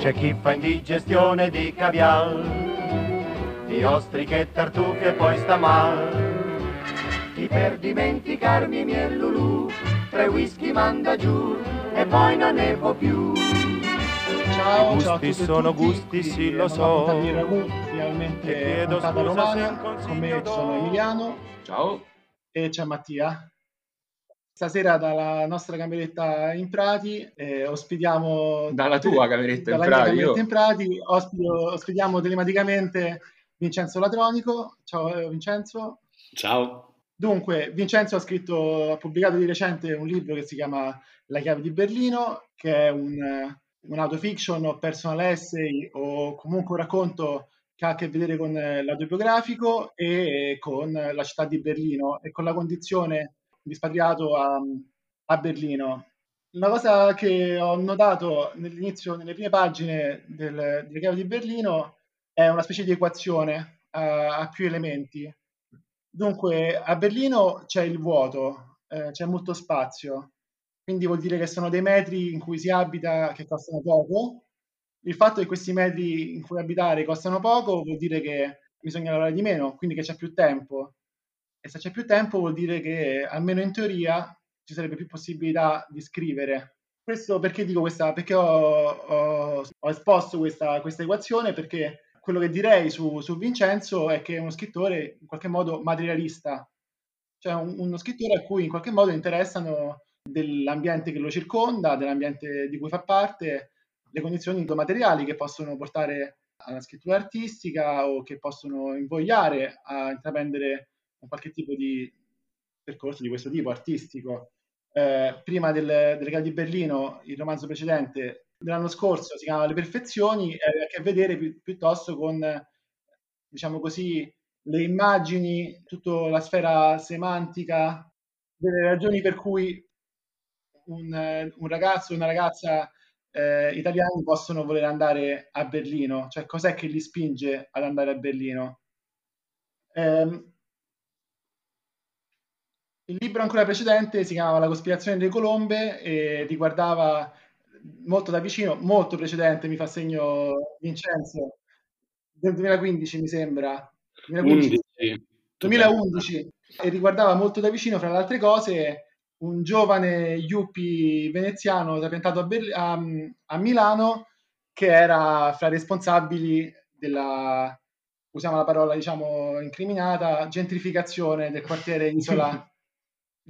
C'è chi fa indigestione di caviar, di ostriche e tartufe e poi sta mal. Chi per dimenticarmi mi è Lulu, tre whisky manda giù e poi non ne può più. Ciao, gusti ciao tutti sono tutti. gusti, sì, lo so. Ragù, Ti finalmente chiedo scusa se romana. un consiglio Con me ci sono. Emiliano Ciao. e c'è Mattia. Stasera dalla nostra cameretta in Prati eh, ospitiamo... Dalla tua cameretta in dalla mia Prati, cameretta io- in Prati ospito- ospitiamo telematicamente Vincenzo Latronico. Ciao eh, Vincenzo. Ciao. Dunque, Vincenzo ha scritto, ha pubblicato di recente un libro che si chiama La chiave di Berlino, che è un, eh, un autofiction o personal essay o comunque un racconto che ha a che vedere con eh, l'autobiografico e con la città di Berlino e con la condizione di espatriato a, a Berlino. Una cosa che ho notato nell'inizio, nelle prime pagine del, della chiave di Berlino, è una specie di equazione a, a più elementi. Dunque, a Berlino c'è il vuoto, eh, c'è molto spazio, quindi vuol dire che sono dei metri in cui si abita che costano poco. Il fatto che questi metri in cui abitare costano poco vuol dire che bisogna lavorare di meno, quindi che c'è più tempo. E se c'è più tempo vuol dire che, almeno in teoria, ci sarebbe più possibilità di scrivere. Questo perché dico questa? Perché ho, ho- ho esposto questa, questa equazione? Perché quello che direi su, su Vincenzo è che è uno scrittore in qualche modo materialista, cioè un- uno scrittore a cui in qualche modo interessano dell'ambiente che lo circonda, dell'ambiente di cui fa parte, le condizioni materiali che possono portare alla scrittura artistica o che possono invogliare a intraprendere un qualche tipo di percorso di questo tipo artistico. Eh, prima del, delle Gare di Berlino, il romanzo precedente dell'anno scorso si chiama Le Perfezioni, e aveva a che vedere pi- piuttosto con, diciamo così, le immagini, tutta la sfera semantica delle ragioni per cui un, eh, un ragazzo o una ragazza eh, italiani possono voler andare a Berlino, cioè cos'è che li spinge ad andare a Berlino. Ehm, il libro ancora precedente si chiamava La cospirazione delle colombe e riguardava molto da vicino, molto precedente, mi fa segno Vincenzo, del 2015 mi sembra, 2015, 11. 2011 e riguardava molto da vicino, fra le altre cose, un giovane yuppie veneziano trapiantato a, Berl- a, a Milano che era fra i responsabili della, usiamo la parola diciamo incriminata, gentrificazione del quartiere Isola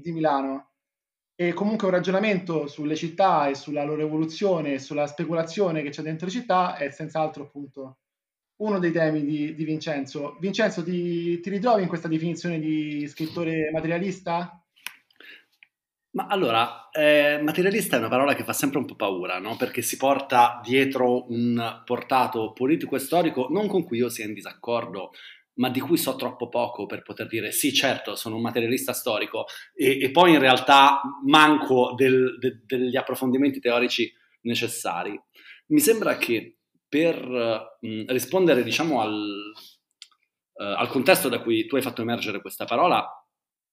di Milano. E comunque un ragionamento sulle città e sulla loro evoluzione e sulla speculazione che c'è dentro le città è senz'altro appunto uno dei temi di, di Vincenzo. Vincenzo, ti, ti ritrovi in questa definizione di scrittore materialista? Ma allora, eh, materialista è una parola che fa sempre un po' paura, no? Perché si porta dietro un portato politico e storico non con cui io sia in disaccordo, ma di cui so troppo poco per poter dire sì, certo, sono un materialista storico e, e poi in realtà manco del- de- degli approfondimenti teorici necessari. Mi sembra che per mh, rispondere, diciamo, al, eh, al contesto da cui tu hai fatto emergere questa parola,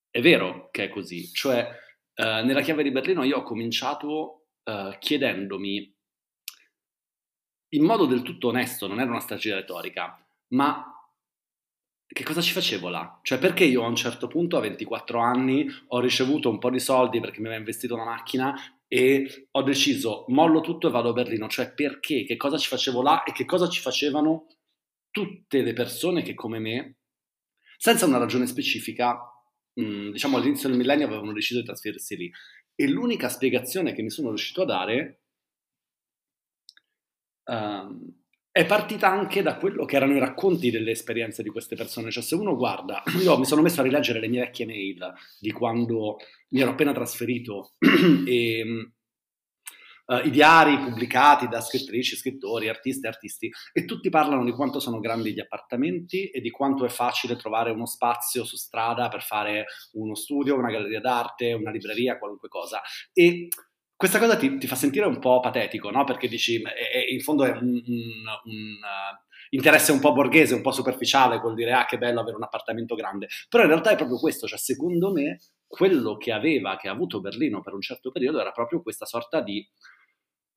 è vero che è così, cioè eh, nella chiave di Berlino io ho cominciato eh, chiedendomi in modo del tutto onesto, non era una strategia retorica, ma che cosa ci facevo là? Cioè perché io a un certo punto, a 24 anni, ho ricevuto un po' di soldi perché mi aveva investito una macchina e ho deciso mollo tutto e vado a Berlino, cioè perché, che cosa ci facevo là e che cosa ci facevano tutte le persone che come me, senza una ragione specifica, mh, diciamo all'inizio del millennio avevano deciso di trasferirsi lì. E l'unica spiegazione che mi sono riuscito a dare ehm, è partita anche da quello che erano i racconti delle esperienze di queste persone. Cioè, se uno guarda, io mi sono messo a rileggere le mie vecchie mail di quando mi ero appena trasferito e eh, i diari pubblicati da scrittrici, scrittori, artisti e artisti, e tutti parlano di quanto sono grandi gli appartamenti e di quanto è facile trovare uno spazio su strada per fare uno studio, una galleria d'arte, una libreria, qualunque cosa. E questa cosa ti, ti fa sentire un po' patetico, no? Perché dici, è- è- in fondo è un, un- un, eh, interesse un po' borghese, un po' superficiale, col dire, ah, che bello avere un appartamento grande. Però in realtà è proprio questo, cioè secondo me quello che aveva, che ha avuto Berlino per un certo periodo era proprio questa sorta di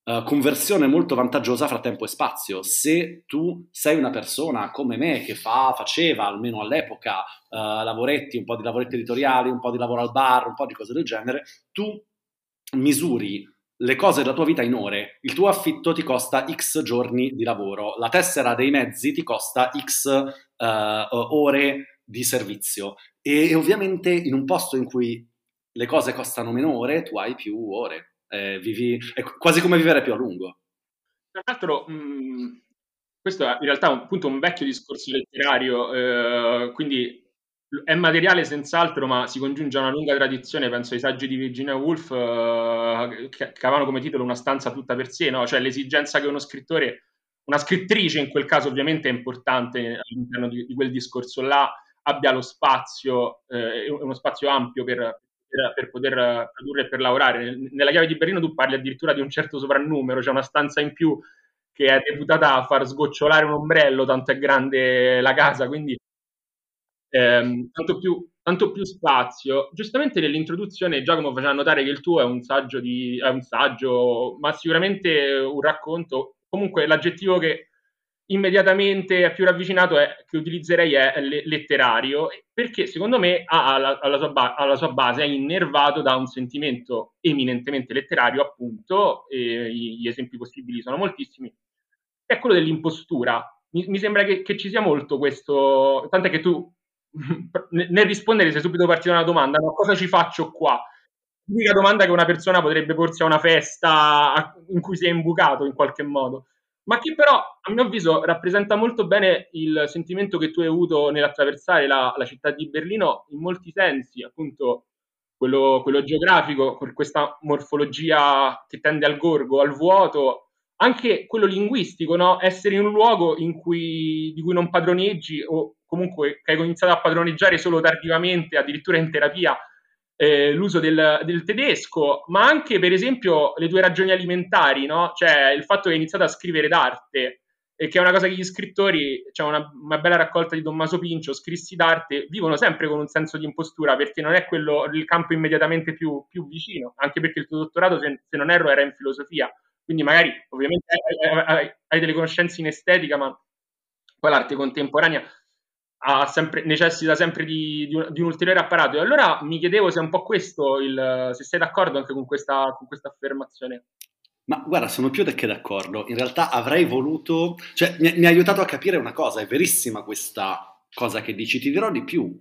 uh, conversione molto vantaggiosa fra tempo e spazio. Se tu sei una persona come me che fa, faceva, almeno all'epoca, uh, lavoretti, un po' di lavoretti editoriali, un po' di lavoro al bar, un po' di cose del genere, tu misuri le cose della tua vita in ore, il tuo affitto ti costa x giorni di lavoro, la tessera dei mezzi ti costa x uh, ore di servizio. E, ovviamente in un posto in cui le cose costano meno ore tu hai più ore, eh, vivi, è quasi come vivere più a lungo. Tra l'altro, mh, mm, questo è in realtà un, appunto un vecchio discorso letterario, eh, quindi è materiale senz'altro, ma si congiunge a una lunga tradizione, penso ai saggi di Virginia Woolf, eh, che, avevano come titolo una stanza tutta per sé, no? cioè l'esigenza che uno scrittore, una scrittrice in quel caso ovviamente è importante all'interno di, di quel discorso là, abbia lo spazio, eh, uno spazio ampio per, per, per, poter produrre e per lavorare. Nella chiave di Berlino tu parli addirittura di un certo soprannumero, c'è cioè una stanza in più che è deputata a far sgocciolare un ombrello, tanto è grande la casa, quindi ehm, tanto, più, tanto, più, spazio. Giustamente nell'introduzione Giacomo faceva notare che il tuo è un saggio, di, è un saggio ma sicuramente un racconto. Comunque l'aggettivo che immediatamente è più ravvicinato è, che utilizzerei è letterario, perché secondo me ha alla, sua ba- alla, sua base è innervato da un sentimento eminentemente letterario, appunto, e gli esempi possibili sono moltissimi, è quello dell'impostura. Mi, mi sembra che, che, ci sia molto questo, tant'è che tu nel rispondere sei subito partito una domanda, ma cosa ci faccio qua? L'unica domanda che una persona potrebbe porsi a una festa in cui si è imbucato in qualche modo, ma che però a mio avviso rappresenta molto bene il sentimento che tu hai avuto nell'attraversare la, la città di Berlino in molti sensi, appunto quello, quello geografico, con questa morfologia che tende al gorgo, al vuoto, anche quello linguistico, no? essere in un luogo in cui, di cui non padroneggi o comunque che hai iniziato a padroneggiare solo tardivamente, addirittura in terapia, eh, l'uso del, del, tedesco, ma anche per esempio le tue ragioni alimentari, no? cioè il fatto che hai iniziato a scrivere d'arte e che è una cosa che gli scrittori, c'è cioè una, una, bella raccolta di Tommaso Pincio, scrissi d'arte, vivono sempre con un senso di impostura perché non è quello il campo immediatamente più, più vicino, anche perché il tuo dottorato, se, se, non erro, era in filosofia, quindi magari ovviamente hai, hai, hai delle conoscenze in estetica, ma poi l'arte contemporanea sempre, necessita sempre di, di, un, di, un, ulteriore apparato. E allora mi chiedevo se è un po' questo il, se sei d'accordo anche con questa, con questa affermazione. Ma guarda, sono più che d'accordo. In realtà avrei voluto, cioè mi, mi ha aiutato a capire una cosa, è verissima questa cosa che dici, ti dirò di più.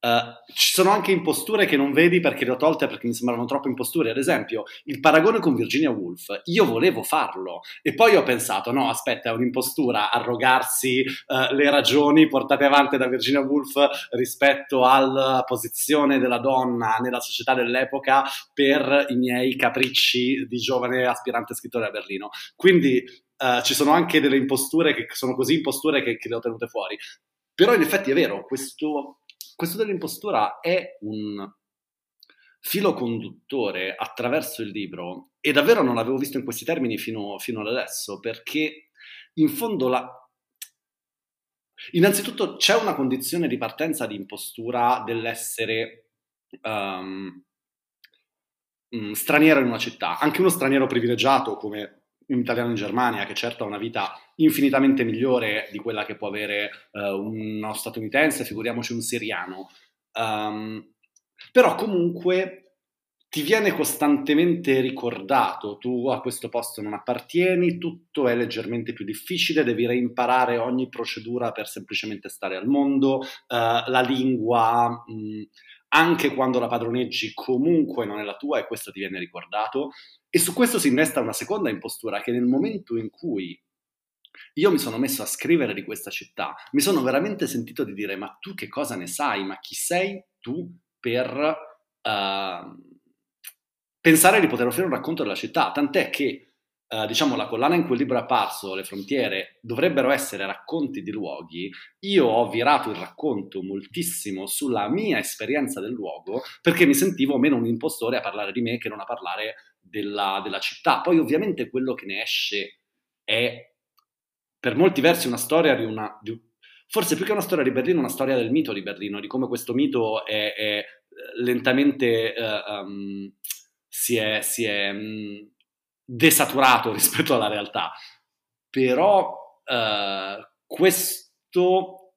Uh, ci sono anche imposture che non vedi perché le ho tolte perché mi sembrano troppo imposture. Ad esempio, il paragone con Virginia Woolf, io volevo farlo e poi ho pensato: no, aspetta, è un'impostura arrogarsi uh, le ragioni portate avanti da Virginia Woolf rispetto alla posizione della donna nella società dell'epoca per i miei capricci di giovane aspirante scrittore a Berlino. Quindi uh, ci sono anche delle imposture che sono così imposture che, che le ho tenute fuori. Però in effetti è vero, questo questo dell'impostura è un filo conduttore attraverso il libro e davvero non l'avevo visto in questi termini fino, fino ad adesso perché in fondo la... Innanzitutto c'è una condizione di partenza di impostura dell'essere um, straniero in una città, anche uno straniero privilegiato come un italiano in Germania, che certo ha una vita infinitamente migliore di quella che può avere uh, uno statunitense, figuriamoci un siriano. Um, però comunque ti viene costantemente ricordato, tu a questo posto non appartieni, tutto è leggermente più difficile, devi reimparare ogni procedura per semplicemente stare al mondo, uh, la lingua, mh, anche quando la padroneggi comunque non è la tua e questo ti viene ricordato. E su questo si innesta una seconda impostura che nel momento in cui io mi sono messo a scrivere di questa città, mi sono veramente sentito di dire ma tu che cosa ne sai, ma chi sei tu per uh, pensare di poter offrire un racconto della città, tant'è che Uh, diciamo, la collana in cui il libro è apparso, Le frontiere, dovrebbero essere racconti di luoghi, io ho virato il racconto moltissimo sulla mia esperienza del luogo perché mi sentivo meno un impostore a parlare di me che non a parlare della, della città. Poi ovviamente quello che ne esce è per molti versi una storia di una... Di, forse più che una storia di Berlino, una storia del mito di Berlino, di come questo mito è, è eh, lentamente uh, um, si è... Si è um, desaturato rispetto alla realtà. Però eh, questo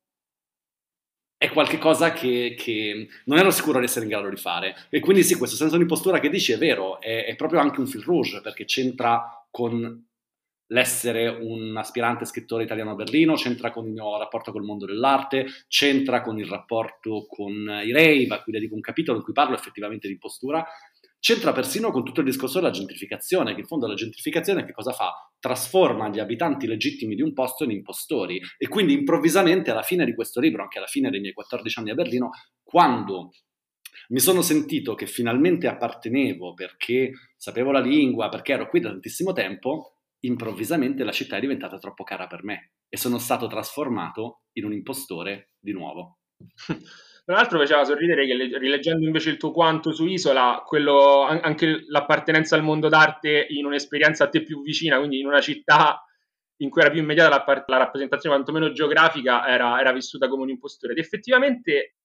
è qualcosa che, che, non ero sicuro di essere in grado di fare. E quindi sì, questo senso di impostura che dici è vero, è, è proprio anche un fil rouge, perché c'entra con l'essere un aspirante scrittore italiano a Berlino, c'entra con il mio rapporto col mondo dell'arte, c'entra con il rapporto con i rave, a cui dedico un capitolo in cui parlo effettivamente di impostura, c'entra persino con tutto il discorso della gentrificazione, che in fondo la gentrificazione che cosa fa? Trasforma gli abitanti legittimi di un posto in impostori e quindi improvvisamente alla fine di questo libro, anche alla fine dei miei 14 anni a Berlino, quando mi sono sentito che finalmente appartenevo perché sapevo la lingua, perché ero qui da tantissimo tempo, improvvisamente la città è diventata troppo cara per me e sono stato trasformato in un impostore di nuovo. Tra l'altro faceva sorridere che rileggendo invece il tuo quanto su Isola, quello, anche l'appartenenza al mondo d'arte in un'esperienza a te più vicina, quindi in una città in cui era più immediata la, la rappresentazione, quantomeno geografica, era, era, vissuta come un impostore. Ed effettivamente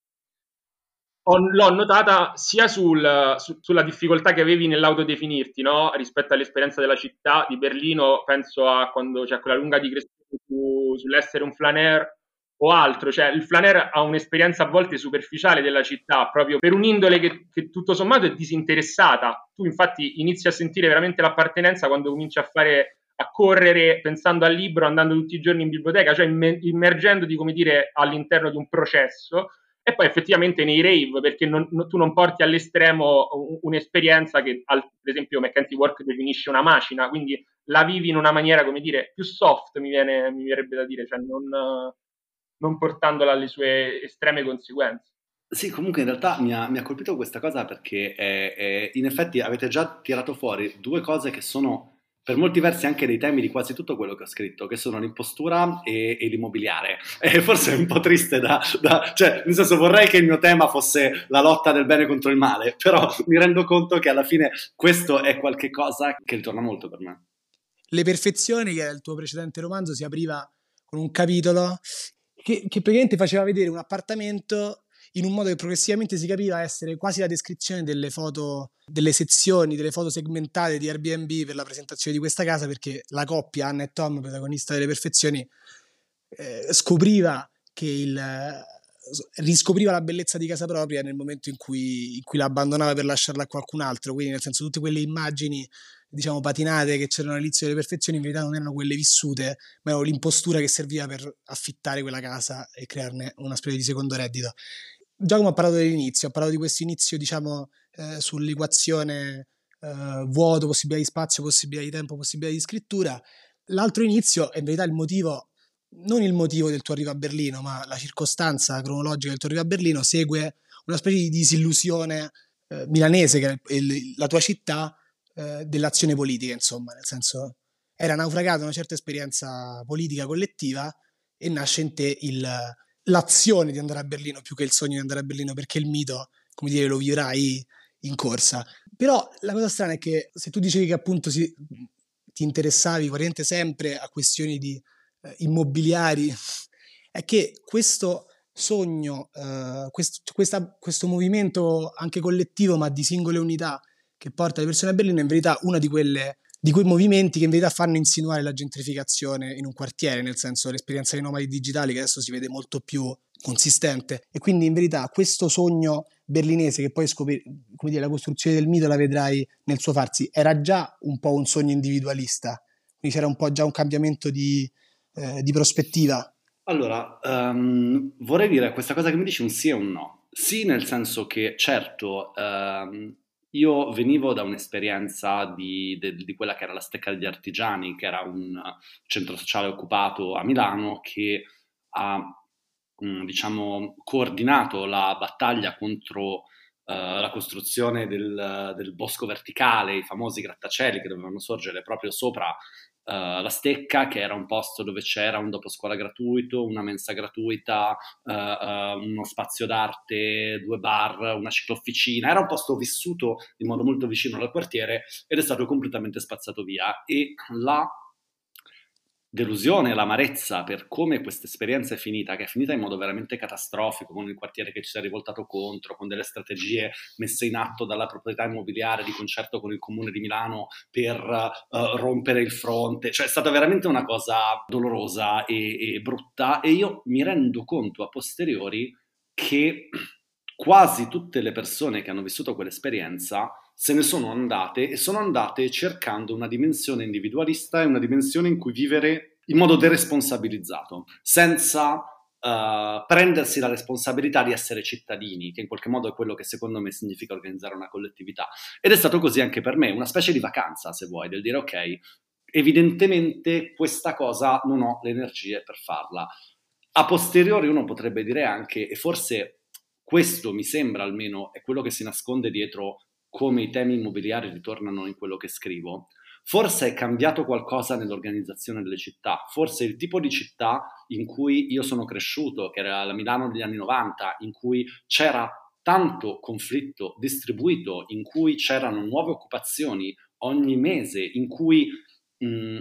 ho, l'ho notata sia sul, su, sulla difficoltà che avevi nell'autodefinirti, no? rispetto all'esperienza della città di Berlino, penso a quando c'è quella lunga digressione su, sull'essere un flaner o altro, cioè il flaner ha un'esperienza a volte superficiale della città, proprio per un'indole che, che, tutto sommato è disinteressata. Tu infatti inizi a sentire veramente l'appartenenza quando cominci a fare a correre pensando al libro, andando tutti i giorni in biblioteca, cioè immergendoti, come dire, all'interno di un processo e poi effettivamente nei rave, perché non, no, tu non porti all'estremo un'esperienza che, al, per esempio, Mackenzie Work definisce una macina, quindi la vivi in una maniera, come dire, più soft, mi, viene, mi verrebbe da dire, cioè non, non portandola alle sue estreme conseguenze. Sì, comunque in realtà mi ha, mi ha colpito questa cosa perché è, è, in effetti avete già tirato fuori due cose che sono per molti versi anche dei temi di quasi tutto quello che ho scritto, che sono l'impostura e, e l'immobiliare. E forse è un po' triste da, da, cioè, nel senso vorrei che il mio tema fosse la lotta del bene contro il male, però mi rendo conto che alla fine questo è qualcosa che ritorna molto per me. Le perfezioni, che è il tuo precedente romanzo, si apriva con un capitolo che, che praticamente faceva vedere un appartamento in un modo che progressivamente si capiva essere quasi la descrizione delle foto, delle sezioni, delle foto segmentate di Airbnb per la presentazione di questa casa, perché la coppia, Anna e Tom, protagonista delle perfezioni, eh, scopriva che il riscopriva la bellezza di casa propria nel momento in cui, in cui la abbandonava per lasciarla a qualcun altro, quindi nel senso tutte quelle immagini diciamo patinate che c'erano all'inizio delle perfezioni in verità non erano quelle vissute, ma erano l'impostura che serviva per affittare quella casa e crearne una specie di secondo reddito. Giacomo ha parlato dell'inizio, ha parlato di questo inizio, diciamo, eh, sull'equazione eh, vuoto, possibilità di spazio, possibilità di tempo, possibilità di scrittura. L'altro inizio è in verità il motivo, non il motivo del tuo arrivo a Berlino, ma la circostanza cronologica del tuo arrivo a Berlino segue una specie di disillusione eh, milanese, che è la tua città, eh, dell'azione politica, insomma, nel senso era naufragata una certa esperienza politica collettiva e nasce in te il, l'azione di andare a Berlino più che il sogno di andare a Berlino, perché il mito, come dire, lo vivrai in corsa. Però la cosa strana è che se tu dicevi che appunto si, ti interessavi praticamente sempre a questioni di eh, immobiliari, è che questo sogno, eh, quest, questa, questo movimento anche collettivo, ma di singole unità, che porta le persone a Berlino, è in verità una di quelle di quei movimenti che in verità fanno insinuare la gentrificazione in un quartiere, nel senso l'esperienza dei nomadi digitali che adesso si vede molto più consistente. E quindi in verità questo sogno berlinese che poi scopri, come dire, la costruzione del mito la vedrai nel suo farsi, era già un po' un sogno individualista, quindi c'era un po' già un cambiamento di, eh, di prospettiva. Allora, um, vorrei dire questa cosa che mi dici un sì e un no. Sì, nel senso che certo um, io venivo da un'esperienza di, de, di, quella che era la Stecca degli Artigiani, che era un centro sociale occupato a Milano che ha mm, diciamo, coordinato la battaglia contro uh, la costruzione del, del, bosco verticale, i famosi grattacieli che dovevano sorgere proprio sopra Uh, la Stecca, che era un posto dove c'era un dopo scuola gratuito, una mensa gratuita, uh, uh, uno spazio d'arte, due bar, una ciclofficina. Era un posto vissuto in modo molto vicino al quartiere ed è stato completamente spazzato via. E là delusione, l'amarezza per come questa esperienza è finita, che è finita in modo veramente catastrofico, con il quartiere che ci si è rivoltato contro, con delle strategie messe in atto dalla proprietà immobiliare di concerto con il comune di Milano per uh, rompere il fronte, cioè è stata veramente una cosa dolorosa e, e brutta e io mi rendo conto a posteriori che quasi tutte le persone che hanno vissuto quell'esperienza se ne sono andate e sono andate cercando una dimensione individualista e una dimensione in cui vivere in modo deresponsabilizzato, senza uh, prendersi la responsabilità di essere cittadini, che in qualche modo è quello che secondo me significa organizzare una collettività. Ed è stato così anche per me, una specie di vacanza, se vuoi, del dire ok, evidentemente questa cosa non ho le energie per farla. A posteriori uno potrebbe dire anche, e forse questo mi sembra almeno è quello che si nasconde dietro come i temi immobiliari ritornano in quello che scrivo, forse è cambiato qualcosa nell'organizzazione delle città, forse il tipo di città in cui io sono cresciuto, che era la Milano degli anni 90, in cui c'era tanto conflitto distribuito, in cui c'erano nuove occupazioni ogni mese, in cui mh,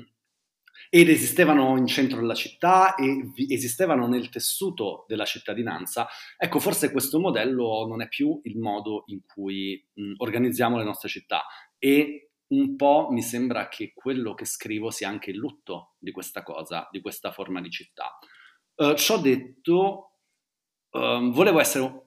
ed esistevano in centro alla città e esistevano nel tessuto della cittadinanza, ecco forse questo modello non è più il modo in cui mh, organizziamo le nostre città e un po' mi sembra che quello che scrivo sia anche il lutto di questa cosa, di questa forma di città. Uh, ciò detto, uh, volevo essere...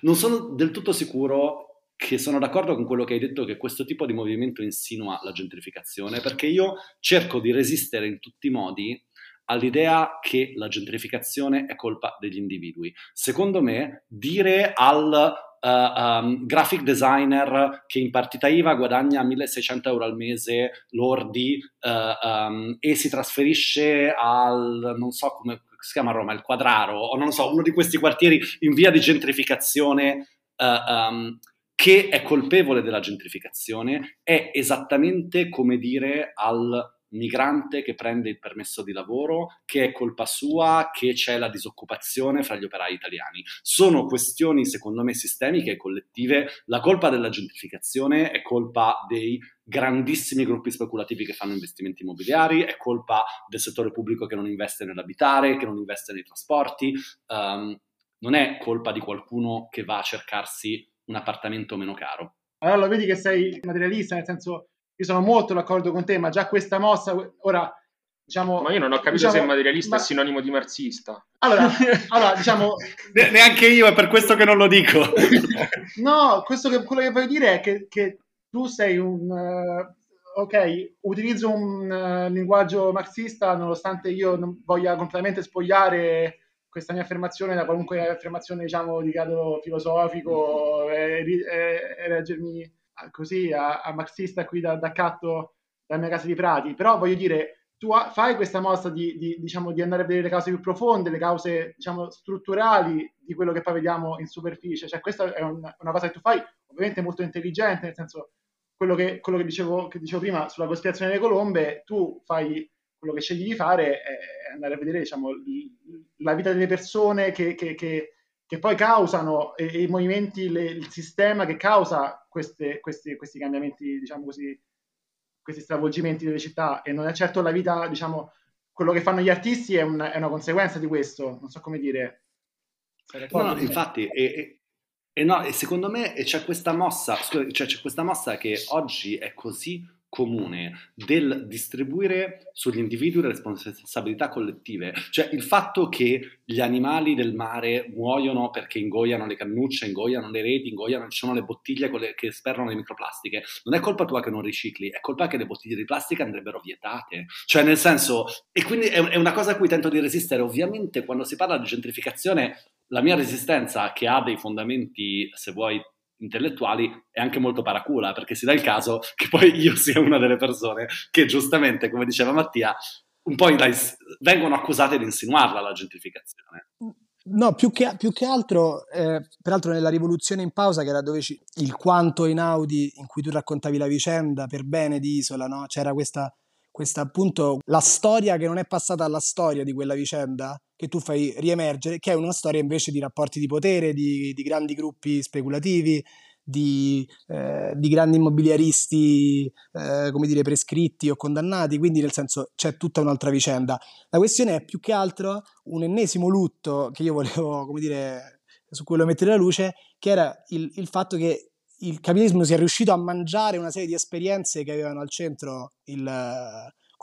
Non sono del tutto sicuro che sono d'accordo con quello che hai detto che questo tipo di movimento insinua la gentrificazione, perché io cerco di resistere in tutti i modi all'idea che la gentrificazione è colpa degli individui. Secondo me, dire al uh, um, graphic designer che in partita IVA guadagna 1600 euro al mese lordi uh, um, e si trasferisce al, non so come si chiama Roma, il Quadraro, o non so, uno di questi quartieri in via di gentrificazione. Uh, um, che è colpevole della gentrificazione è esattamente come dire al migrante che prende il permesso di lavoro che è colpa sua che c'è la disoccupazione fra gli operai italiani. Sono questioni secondo me sistemiche e collettive. La colpa della gentrificazione è colpa dei grandissimi gruppi speculativi che fanno investimenti immobiliari, è colpa del settore pubblico che non investe nell'abitare, che non investe nei trasporti, um, non è colpa di qualcuno che va a cercarsi un appartamento meno caro. Allora lo vedi che sei materialista, nel senso io sono molto d'accordo con te, ma già questa mossa, ora diciamo... Ma io non ho capito diciamo, se materialista ma... è sinonimo di marxista. Allora, allora diciamo... Ne- neanche io, è per questo che non lo dico. no, questo che, quello che voglio dire è che, che tu sei un... Uh, ok, utilizzo un uh, linguaggio marxista nonostante io non voglia completamente spogliare questa mia affermazione da qualunque affermazione diciamo di grado filosofico e, e, e reggermi così a, a marxista qui da, da catto dalla mia casa di Prati. Però voglio dire tu fai questa mossa di, di, diciamo, di andare a vedere le cause più profonde le cause diciamo, strutturali di quello che poi vediamo in superficie. Cioè questa è un, una cosa che tu fai ovviamente molto intelligente nel senso quello che, quello che, dicevo, che dicevo prima sulla cospirazione delle colombe tu fai quello che scegli di fare è andare a vedere diciamo, la vita delle persone che, che, che, che poi causano e, e i movimenti, le, il sistema che causa queste, questi, questi cambiamenti, diciamo così, questi stravolgimenti delle città. E non è certo la vita, diciamo, quello che fanno gli artisti è, un, è una conseguenza di questo, non so come dire. No, no, infatti, e, e, no, e secondo me c'è questa mossa, cioè c'è questa mossa che oggi è così comune del distribuire sugli individui le responsabilità collettive, cioè il fatto che gli animali del mare muoiono perché ingoiano le cannucce, ingoiano le reti, ingoiano, ci sono le bottiglie le, che sperano le microplastiche, non è colpa tua che non ricicli, è colpa che le bottiglie di plastica andrebbero vietate, cioè nel senso, e quindi è, è una cosa a cui tento di resistere, ovviamente quando si parla di gentrificazione la mia resistenza che ha dei fondamenti, se vuoi, intellettuali è anche molto paracula, perché si dà il caso che poi io sia una delle persone che giustamente, come diceva Mattia, un po' vengono accusate di insinuarla la gentrificazione. No, più che, più che altro, eh, peraltro nella rivoluzione in pausa, che era dove ci, il quanto in Audi in cui tu raccontavi la vicenda per bene di Isola, no? c'era questa, questa appunto la storia che non è passata alla storia di quella vicenda, che tu fai riemergere, che è una storia invece di rapporti di potere, di, di grandi gruppi speculativi, di, eh, di grandi immobiliaristi, eh, come dire, prescritti o condannati, quindi nel senso c'è tutta un'altra vicenda. La questione è più che altro un ennesimo lutto che io volevo, come dire, su cui volevo mettere la luce, che era il, il fatto che il capitalismo sia riuscito a mangiare una serie di esperienze che avevano al centro il,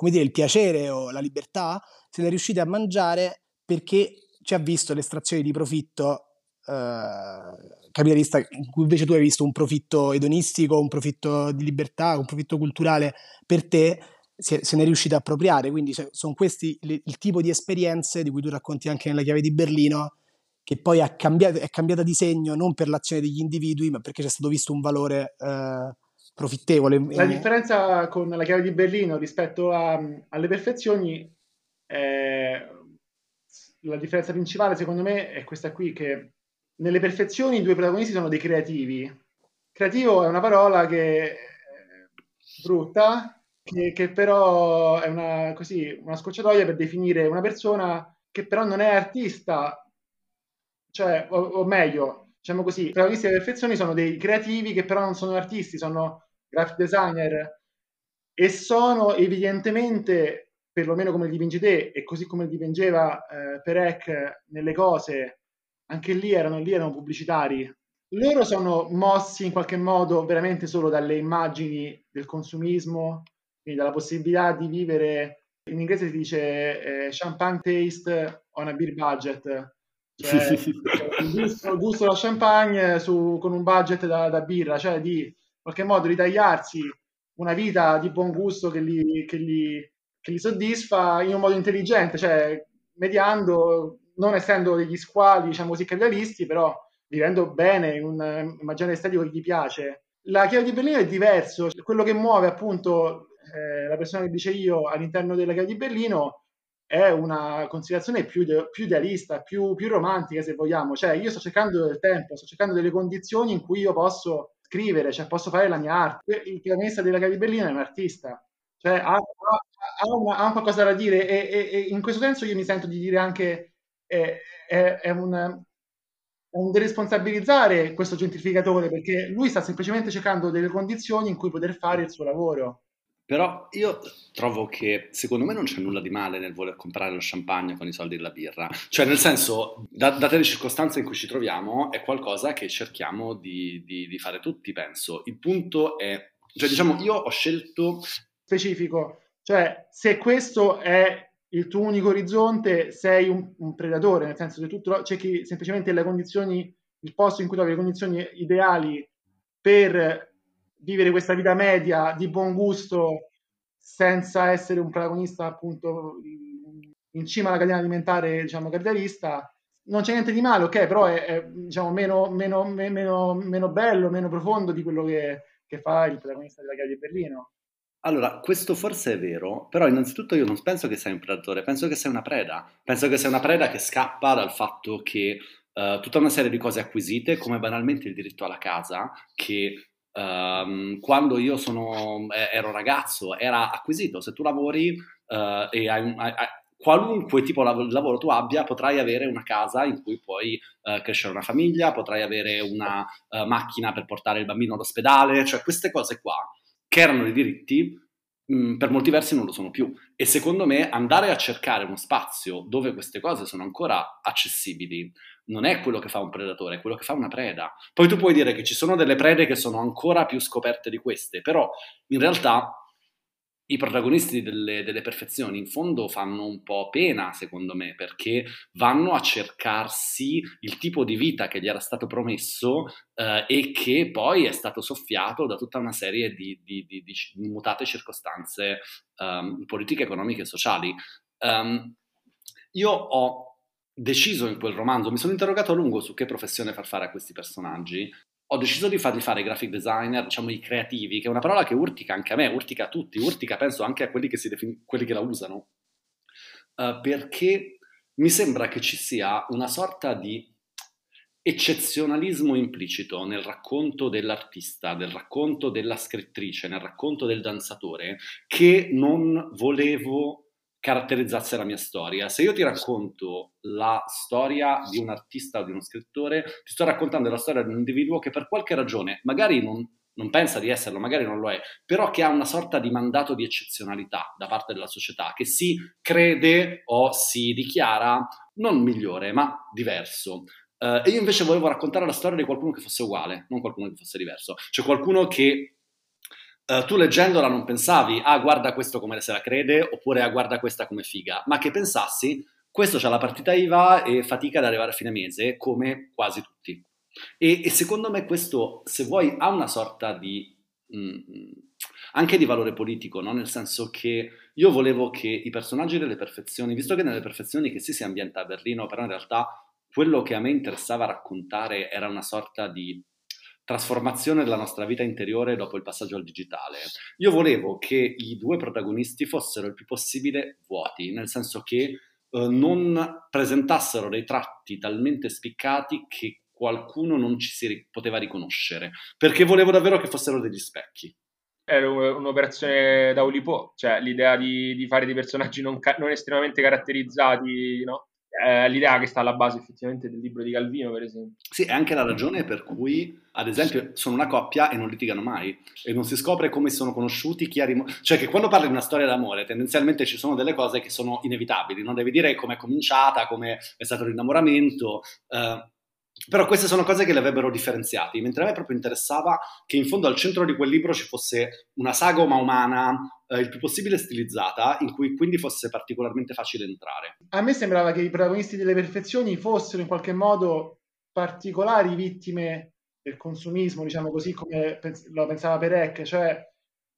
dire, il piacere o la libertà, se le è riuscite a mangiare perché ci ha visto l'estrazione di profitto eh, capitalista in cui invece tu hai visto un profitto edonistico, un profitto di libertà, un profitto culturale per te, se, se ne è riuscito a appropriare. Quindi sono questi il, il, tipo di esperienze di cui tu racconti anche nella chiave di Berlino, che poi è cambiata, è cambiata di segno non per l'azione degli individui, ma perché c'è stato visto un valore eh, profittevole. La differenza con la chiave di Berlino rispetto a, alle perfezioni, eh, la differenza principale secondo me è questa qui, che nelle perfezioni i due protagonisti sono dei creativi. Creativo è una parola che è brutta, che, che però è una, così, una scocciatoia per definire una persona che però non è artista, cioè, o, o meglio, diciamo così, i protagonisti perfezioni sono dei creativi che però non sono artisti, sono graphic designer e sono evidentemente, perlomeno come li dipingi te e così come dipingeva eh, Perec nelle cose, anche lì erano, lì erano pubblicitari. Loro sono mossi in qualche modo veramente solo dalle immagini del consumismo, quindi dalla possibilità di vivere, in inglese si dice eh, champagne taste on a beer budget, cioè il gusto, gusto da champagne su, con un budget da, da, birra, cioè di in qualche modo ritagliarsi una vita di buon gusto che li, che li, che li soddisfa in un modo intelligente, cioè mediando non essendo degli squali, diciamo così, capitalisti, però vivendo bene in un immaginario estetico che gli piace. La chiave di Berlino è diverso, quello che muove appunto eh, la persona che dice io all'interno della chiave di Berlino è una considerazione più, de- più idealista, più, più, romantica se vogliamo, cioè io sto cercando del tempo, sto cercando delle condizioni in cui io posso scrivere, cioè posso fare la mia arte. Il protagonista della Berlino è un artista, cioè ha, ha, una, ha qualcosa da dire e, e, e in questo senso io mi sento di dire anche è, è, è, un, un deresponsabilizzare questo gentrificatore perché lui sta semplicemente cercando delle condizioni in cui poter fare il suo lavoro. Però io trovo che secondo me non c'è nulla di male nel voler comprare lo champagne con i soldi della birra. Cioè, nel senso, da, date le circostanze in cui ci troviamo, è qualcosa che cerchiamo di, di, di fare tutti, penso. Il punto è, cioè, diciamo, io ho scelto... Specifico. Cioè, se questo è il tuo unico orizzonte, sei un, un predatore, nel senso che tu cerchi semplicemente le condizioni, il posto in cui trovi le condizioni ideali per vivere questa vita media di buon gusto senza essere un protagonista appunto in cima alla catena alimentare diciamo capitalista non c'è niente di male ok però è, è diciamo meno, meno, meno, meno, bello meno profondo di quello che, che fa il protagonista della Chiave di Berlino allora, questo forse è vero, però innanzitutto io non penso che sei un predatore, penso che sei una preda. Penso che sei una preda che scappa dal fatto che uh, tutta una serie di cose acquisite, come banalmente il diritto alla casa, che um, quando io sono, eh, ero ragazzo era acquisito. Se tu lavori uh, e hai, hai, qualunque tipo di lavoro tu abbia, potrai avere una casa in cui puoi uh, crescere una famiglia, potrai avere una uh, macchina per portare il bambino all'ospedale, cioè queste cose qua che erano dei diritti, mh, mm, per molti versi non lo sono più. E secondo me andare a cercare uno spazio dove queste cose sono ancora accessibili non è quello che fa un predatore, è quello che fa una preda. Poi tu puoi dire che ci sono delle prede che sono ancora più scoperte di queste, però in realtà i protagonisti delle, delle, perfezioni in fondo fanno un po' pena, secondo me, perché vanno a cercarsi il tipo di vita che gli era stato promesso eh, e che poi è stato soffiato da tutta una serie di, di, di, di mutate circostanze um, politiche, economiche e sociali. Um, io ho deciso in quel romanzo, mi sono interrogato a lungo su che professione far fare a questi personaggi. Ho deciso di farli fare i graphic designer, diciamo i creativi, che è una parola che urtica anche a me, urtica a tutti, urtica penso anche a quelli che, defin- quelli che la usano, uh, perché mi sembra che ci sia una sorta di eccezionalismo implicito nel racconto dell'artista, nel racconto della scrittrice, nel racconto del danzatore, che non volevo caratterizzasse la mia storia. Se io ti racconto la storia di un artista o di uno scrittore, ti sto raccontando la storia di un individuo che per qualche ragione, magari non, non pensa di esserlo, magari non lo è, però che ha una sorta di mandato di eccezionalità da parte della società, che si crede o si dichiara non migliore, ma diverso. Uh, e io invece volevo raccontare la storia di qualcuno che fosse uguale, non qualcuno che fosse diverso. Cioè qualcuno che uh, tu leggendola non pensavi, ah guarda questo come se la crede, oppure ah guarda questa come figa, ma che pensassi, questo c'ha la partita IVA e fatica ad arrivare a fine mese, come quasi tutti. E, e secondo me questo, se vuoi, ha una sorta di... Mm, anche di valore politico, no? nel senso che io volevo che i personaggi delle perfezioni, visto che nelle perfezioni che sì si ambienta a Berlino, però in realtà quello che a me interessava raccontare era una sorta di trasformazione della nostra vita interiore dopo il passaggio al digitale. Io volevo che i due protagonisti fossero il più possibile vuoti, nel senso che eh, non presentassero dei tratti talmente spiccati che qualcuno non ci si poteva riconoscere, perché volevo davvero che fossero degli specchi. Era un'operazione da Ulipo, cioè l'idea di, di fare dei personaggi non, ca- non estremamente caratterizzati, no? È l'idea che sta alla base effettivamente del libro di Calvino, per esempio. Sì, è anche la ragione per cui, ad esempio, sono una coppia e non litigano mai e non si scopre come sono conosciuti, chi ha rimosso. Cioè che quando parli di una storia d'amore, tendenzialmente ci sono delle cose che sono inevitabili, non devi dire come è cominciata, come è stato l'innamoramento. Eh, però queste sono cose che le avrebbero differenziati, mentre a me proprio interessava che in fondo al centro di quel libro ci fosse una sagoma umana eh, il più possibile stilizzata, in cui quindi fosse particolarmente facile entrare. A me sembrava che i protagonisti delle perfezioni fossero in qualche modo particolari vittime del consumismo, diciamo così come lo pensava Perec, cioè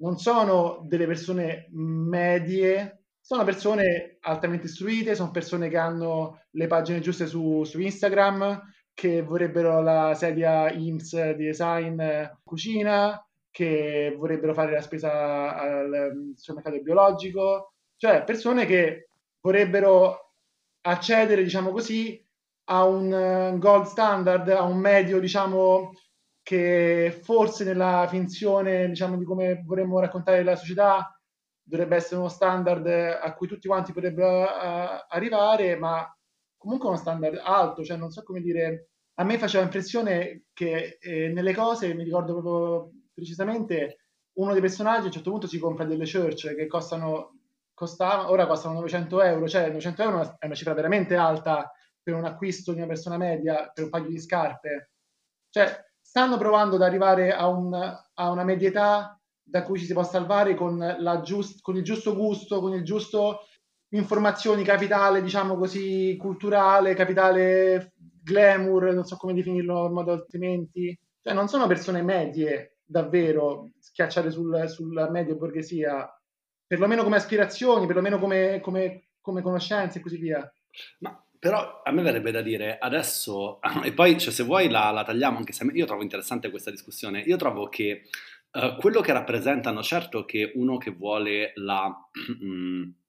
non sono delle persone medie, sono persone altamente istruite, sono persone che hanno le pagine giuste su, su Instagram, che vorrebbero la sedia IMSS di design cucina, che vorrebbero fare la spesa al supermercato biologico, cioè persone che vorrebbero accedere, diciamo così, a un gold standard, a un medio, diciamo, che forse nella finzione, diciamo, di come vorremmo raccontare la società dovrebbe essere uno standard a cui tutti quanti potrebbero uh, arrivare, ma comunque uno standard alto, cioè non so come dire, a me faceva impressione che eh, nelle cose, mi ricordo proprio precisamente, uno dei personaggi a un certo punto si compra delle church che costano, costavano, ora costano 900 euro, cioè 900 euro è una cifra veramente alta per un acquisto di una persona media, per un paio di scarpe. Cioè, stanno provando ad arrivare a, un, a una medietà da cui ci si può salvare con, giust, con il giusto gusto, con il giusto informazioni capitale, diciamo così, culturale, capitale glamour, non so come definirlo in modo altrimenti. Cioè, non sono persone medie, davvero, schiacciate sul, sulla media borghesia, perlomeno come aspirazioni, perlomeno come, come, come conoscenze e così via. Ma però a me verrebbe da dire adesso, e poi cioè, se vuoi la, la, tagliamo, anche se io trovo interessante questa discussione, io trovo che uh, quello che rappresentano, certo che uno che vuole la...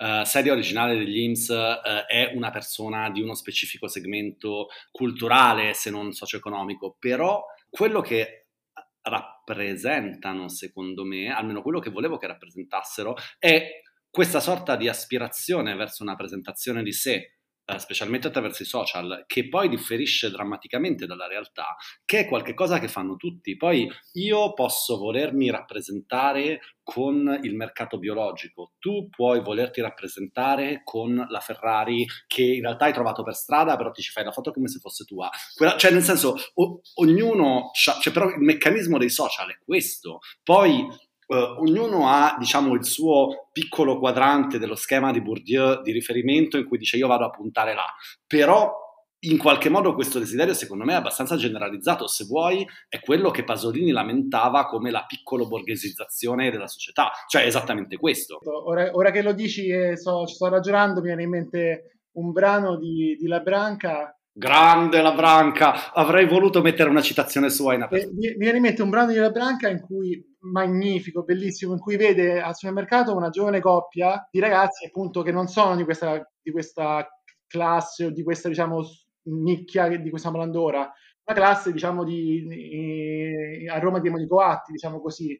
Uh, serie originale degli IMSS uh, è una persona di uno specifico segmento culturale, se non socio-economico, però quello che rappresentano, secondo me, almeno quello che volevo che rappresentassero, è questa sorta di aspirazione verso una presentazione di sé eh, specialmente attraverso i social, che poi differisce drammaticamente dalla realtà, che è qualcosa che fanno tutti. Poi io posso volermi rappresentare con il mercato biologico, tu puoi volerti rappresentare con la Ferrari che in realtà hai trovato per strada, però ti ci fai la foto come se fosse tua. Quella, cioè, nel senso, o, ognuno, cioè, però il meccanismo dei social è questo. Poi Uh, ognuno ha, diciamo, il suo piccolo quadrante dello schema di Bourdieu di riferimento in cui dice io vado a puntare là, però in qualche modo questo desiderio secondo me è abbastanza generalizzato, se vuoi è quello che Pasolini lamentava come la piccolo borghesizzazione della società, cioè esattamente questo. Ora, ora che lo dici e so, sto ragionando, mi viene in mente un brano di, di La Branca Grande la Branca, avrei voluto mettere una citazione sua in apertura. Mi viene in mente un brano di La Branca in cui magnifico, bellissimo, in cui vede al supermercato una giovane coppia di ragazzi appunto che non sono di questa, di questa classe o di questa diciamo nicchia di cui stiamo parlando ora, una classe diciamo di, di a Roma di Monicoatti, diciamo così.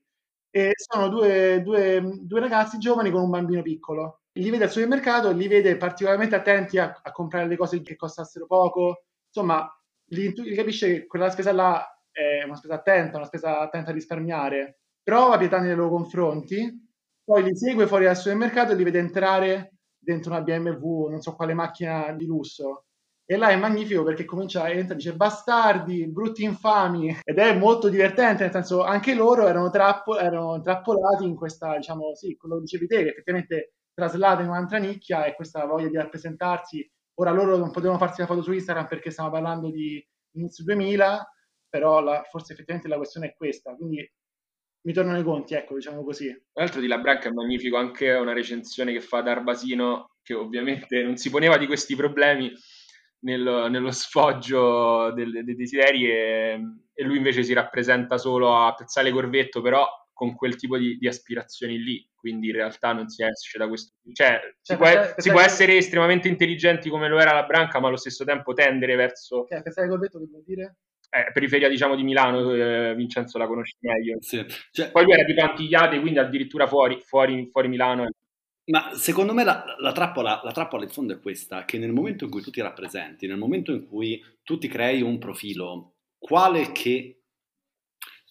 E sono due, due, due ragazzi giovani con un bambino piccolo li vede al supermercato, li vede particolarmente attenti a, a comprare le cose che costassero poco, insomma, li, li capisce che quella spesa là è una spesa attenta, una spesa attenta a risparmiare, prova pietà nei loro confronti, poi li segue fuori dal supermercato e li vede entrare dentro una BMW, non so quale macchina di lusso. E là è magnifico perché comincia a entrare, dice bastardi, brutti infami, ed è molto divertente, nel senso anche loro erano, trappo, erano trappolati in questa, diciamo, sì, quello che dicevi te, che effettivamente traslata in un'altra nicchia e questa voglia di rappresentarsi. Ora loro non potevano farsi la foto su Instagram perché stiamo parlando di inizio 2000, però la, forse effettivamente la questione è questa, quindi mi tornano i conti, ecco, diciamo così. Tra l'altro di La Branca è magnifico anche una recensione che fa Darbasino, che ovviamente non si poneva di questi problemi nel, nello sfoggio dei desideri e, e, lui invece si rappresenta solo a Pezzale Corvetto, però con quel tipo di, di, aspirazioni lì, quindi in realtà non si esce da questo... Cioè, cioè si, può, per, si può, essere estremamente intelligenti come lo era la Branca, ma allo stesso tempo tendere verso... Cioè, Pezzale Corvetto che vuol dire? Eh, periferia diciamo di Milano, eh, Vincenzo la conosce meglio. Sì. Cioè, Poi lui era di Pantigliate, quindi addirittura fuori, fuori, fuori Milano. Ma secondo me la, la, trappola, la trappola in fondo è questa, che nel momento in cui tu ti rappresenti, nel momento in cui tu ti crei un profilo, quale che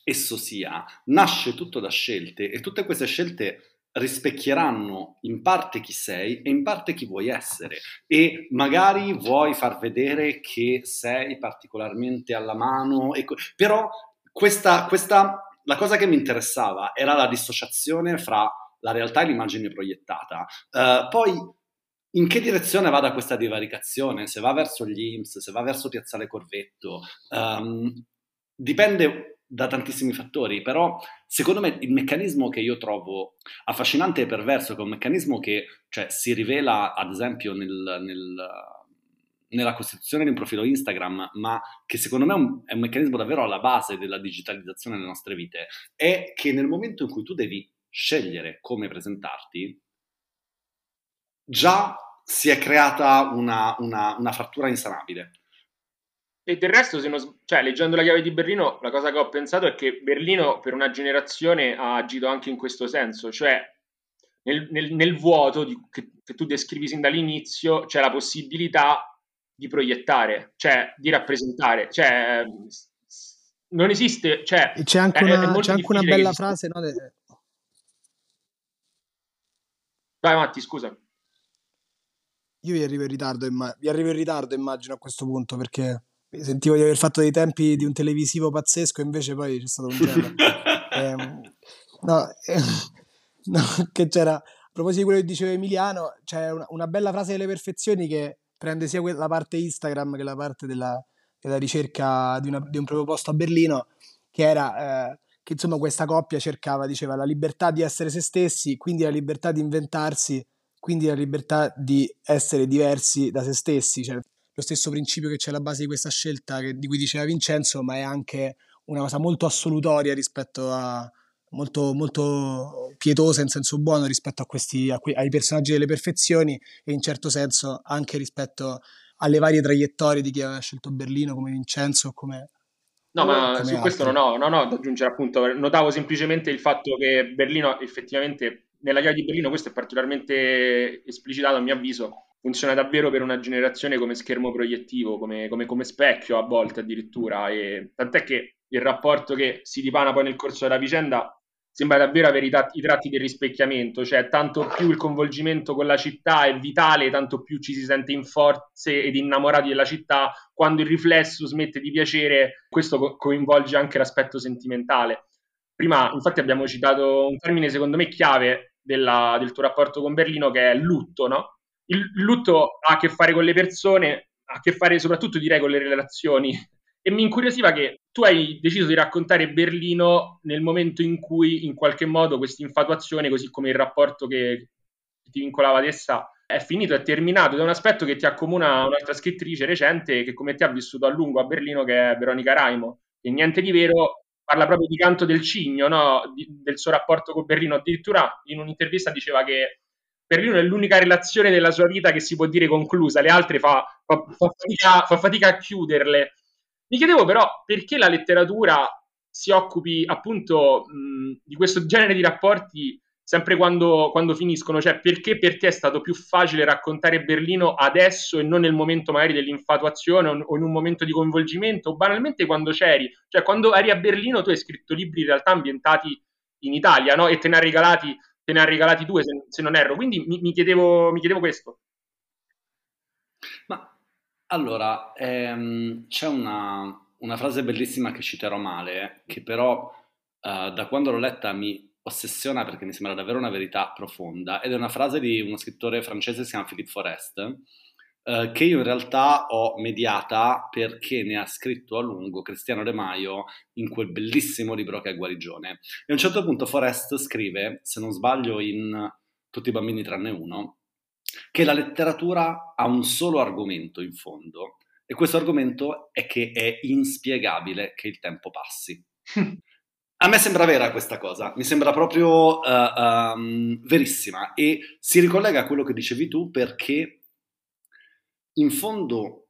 esso sia, nasce tutto da scelte e tutte queste scelte rispecchieranno in parte chi sei e in parte chi vuoi essere e magari vuoi far vedere che sei particolarmente alla mano, co- però questa, questa, la cosa che mi interessava era la dissociazione fra la realtà e l'immagine proiettata. Uh, poi in che direzione vada questa divaricazione? Se va verso gli IMSS, se va verso Piazzale Corvetto, um, dipende da tantissimi fattori, però secondo me il meccanismo che io trovo affascinante e perverso, che è un meccanismo che cioè, si rivela ad esempio nel, nel, nella costituzione di un profilo Instagram, ma che secondo me è un, è un meccanismo davvero alla base della digitalizzazione delle nostre vite, è che nel momento in cui tu devi scegliere come presentarti, già si è creata una, una, una frattura insanabile e del resto, se non, cioè, leggendo la chiave di Berlino, la cosa che ho pensato è che Berlino per una generazione ha agito anche in questo senso, cioè nel, nel, nel vuoto di, che, che, tu descrivi sin dall'inizio c'è la possibilità di proiettare, cioè di rappresentare, cioè non esiste, cioè, c'è anche una, è, c'è anche una bella frase, no? De... Vai Matti, scusa. Io vi arrivo in ritardo, imma- vi arrivo in ritardo immagino a questo punto perché sentivo di aver fatto dei tempi di un televisivo pazzesco, invece poi c'è stato un gelo. eh, no, eh, no, che c'era, a proposito di quello che diceva Emiliano, c'è una, una, bella frase delle perfezioni che prende sia la parte Instagram che la parte della, della ricerca di, una, di, un proprio posto a Berlino, che era... Eh, che insomma questa coppia cercava, diceva, la libertà di essere se stessi, quindi la libertà di inventarsi, quindi la libertà di essere diversi da se stessi. Cioè, lo stesso principio che c'è alla base di questa scelta che, di cui diceva Vincenzo, ma è anche una cosa molto assolutoria rispetto a molto, molto pietosa in senso buono rispetto a questi, a que- ai personaggi delle perfezioni e in certo senso anche rispetto alle varie traiettorie di chi aveva scelto Berlino come Vincenzo come No, ma su altri. questo non ho, non ho da aggiungere appunto, notavo semplicemente il fatto che Berlino effettivamente, nella chiave di Berlino questo è particolarmente esplicitato a mio avviso, funziona davvero per una generazione come schermo proiettivo, come, come, come specchio a volte addirittura, e tant'è che il rapporto che si dipana poi nel corso della vicenda sembra davvero avere i, tratti, i tratti del rispecchiamento, cioè tanto più il coinvolgimento con la città è vitale, tanto più ci si sente in forze ed innamorati della città, quando il riflesso smette di piacere, questo co- coinvolge anche l'aspetto sentimentale. Prima, infatti, abbiamo citato un termine secondo me chiave della, del tuo rapporto con Berlino che è lutto, no? Il lutto ha a che fare con le persone, ha a che fare soprattutto direi con le relazioni. E mi incuriosiva che tu hai deciso di raccontare Berlino nel momento in cui in qualche modo questa infatuazione, così come il rapporto che ti vincolava ad essa, è finito, è terminato. Ed è un aspetto che ti accomuna un'altra scrittrice recente che come te ha vissuto a lungo a Berlino, che è Veronica Raimo. E niente di vero, parla proprio di canto del cigno, no? di, del suo rapporto con Berlino. Addirittura in un'intervista diceva che per lui è l'unica relazione della sua vita che si può dire conclusa, le altre fa, fa, fa, fatica, fa fatica a chiuderle. Mi chiedevo però perché la letteratura si occupi appunto mh, di questo genere di rapporti sempre quando, quando, finiscono, cioè perché per te è stato più facile raccontare Berlino adesso e non nel momento magari dell'infatuazione o, in un momento di coinvolgimento, o banalmente quando c'eri, cioè quando eri a Berlino tu hai scritto libri in realtà ambientati in Italia, no? E te ne ha regalati, te ne ha regalati due, se, se non erro, quindi mi, mi, chiedevo, mi chiedevo questo. Ma allora, ehm, c'è una, una, frase bellissima che citerò male, che però uh, da quando l'ho letta mi ossessiona perché mi sembra davvero una verità profonda, ed è una frase di uno scrittore francese che si chiama Philippe Forest, uh, che io in realtà ho mediata perché ne ha scritto a lungo Cristiano De Maio in quel bellissimo libro che è Guarigione. E a un certo punto Forest scrive, se non sbaglio in Tutti i bambini tranne uno, che la letteratura ha un solo argomento in fondo e questo argomento è che è inspiegabile che il tempo passi. A me sembra vera questa cosa, mi sembra proprio uh, um, verissima e si ricollega a quello che dicevi tu perché in fondo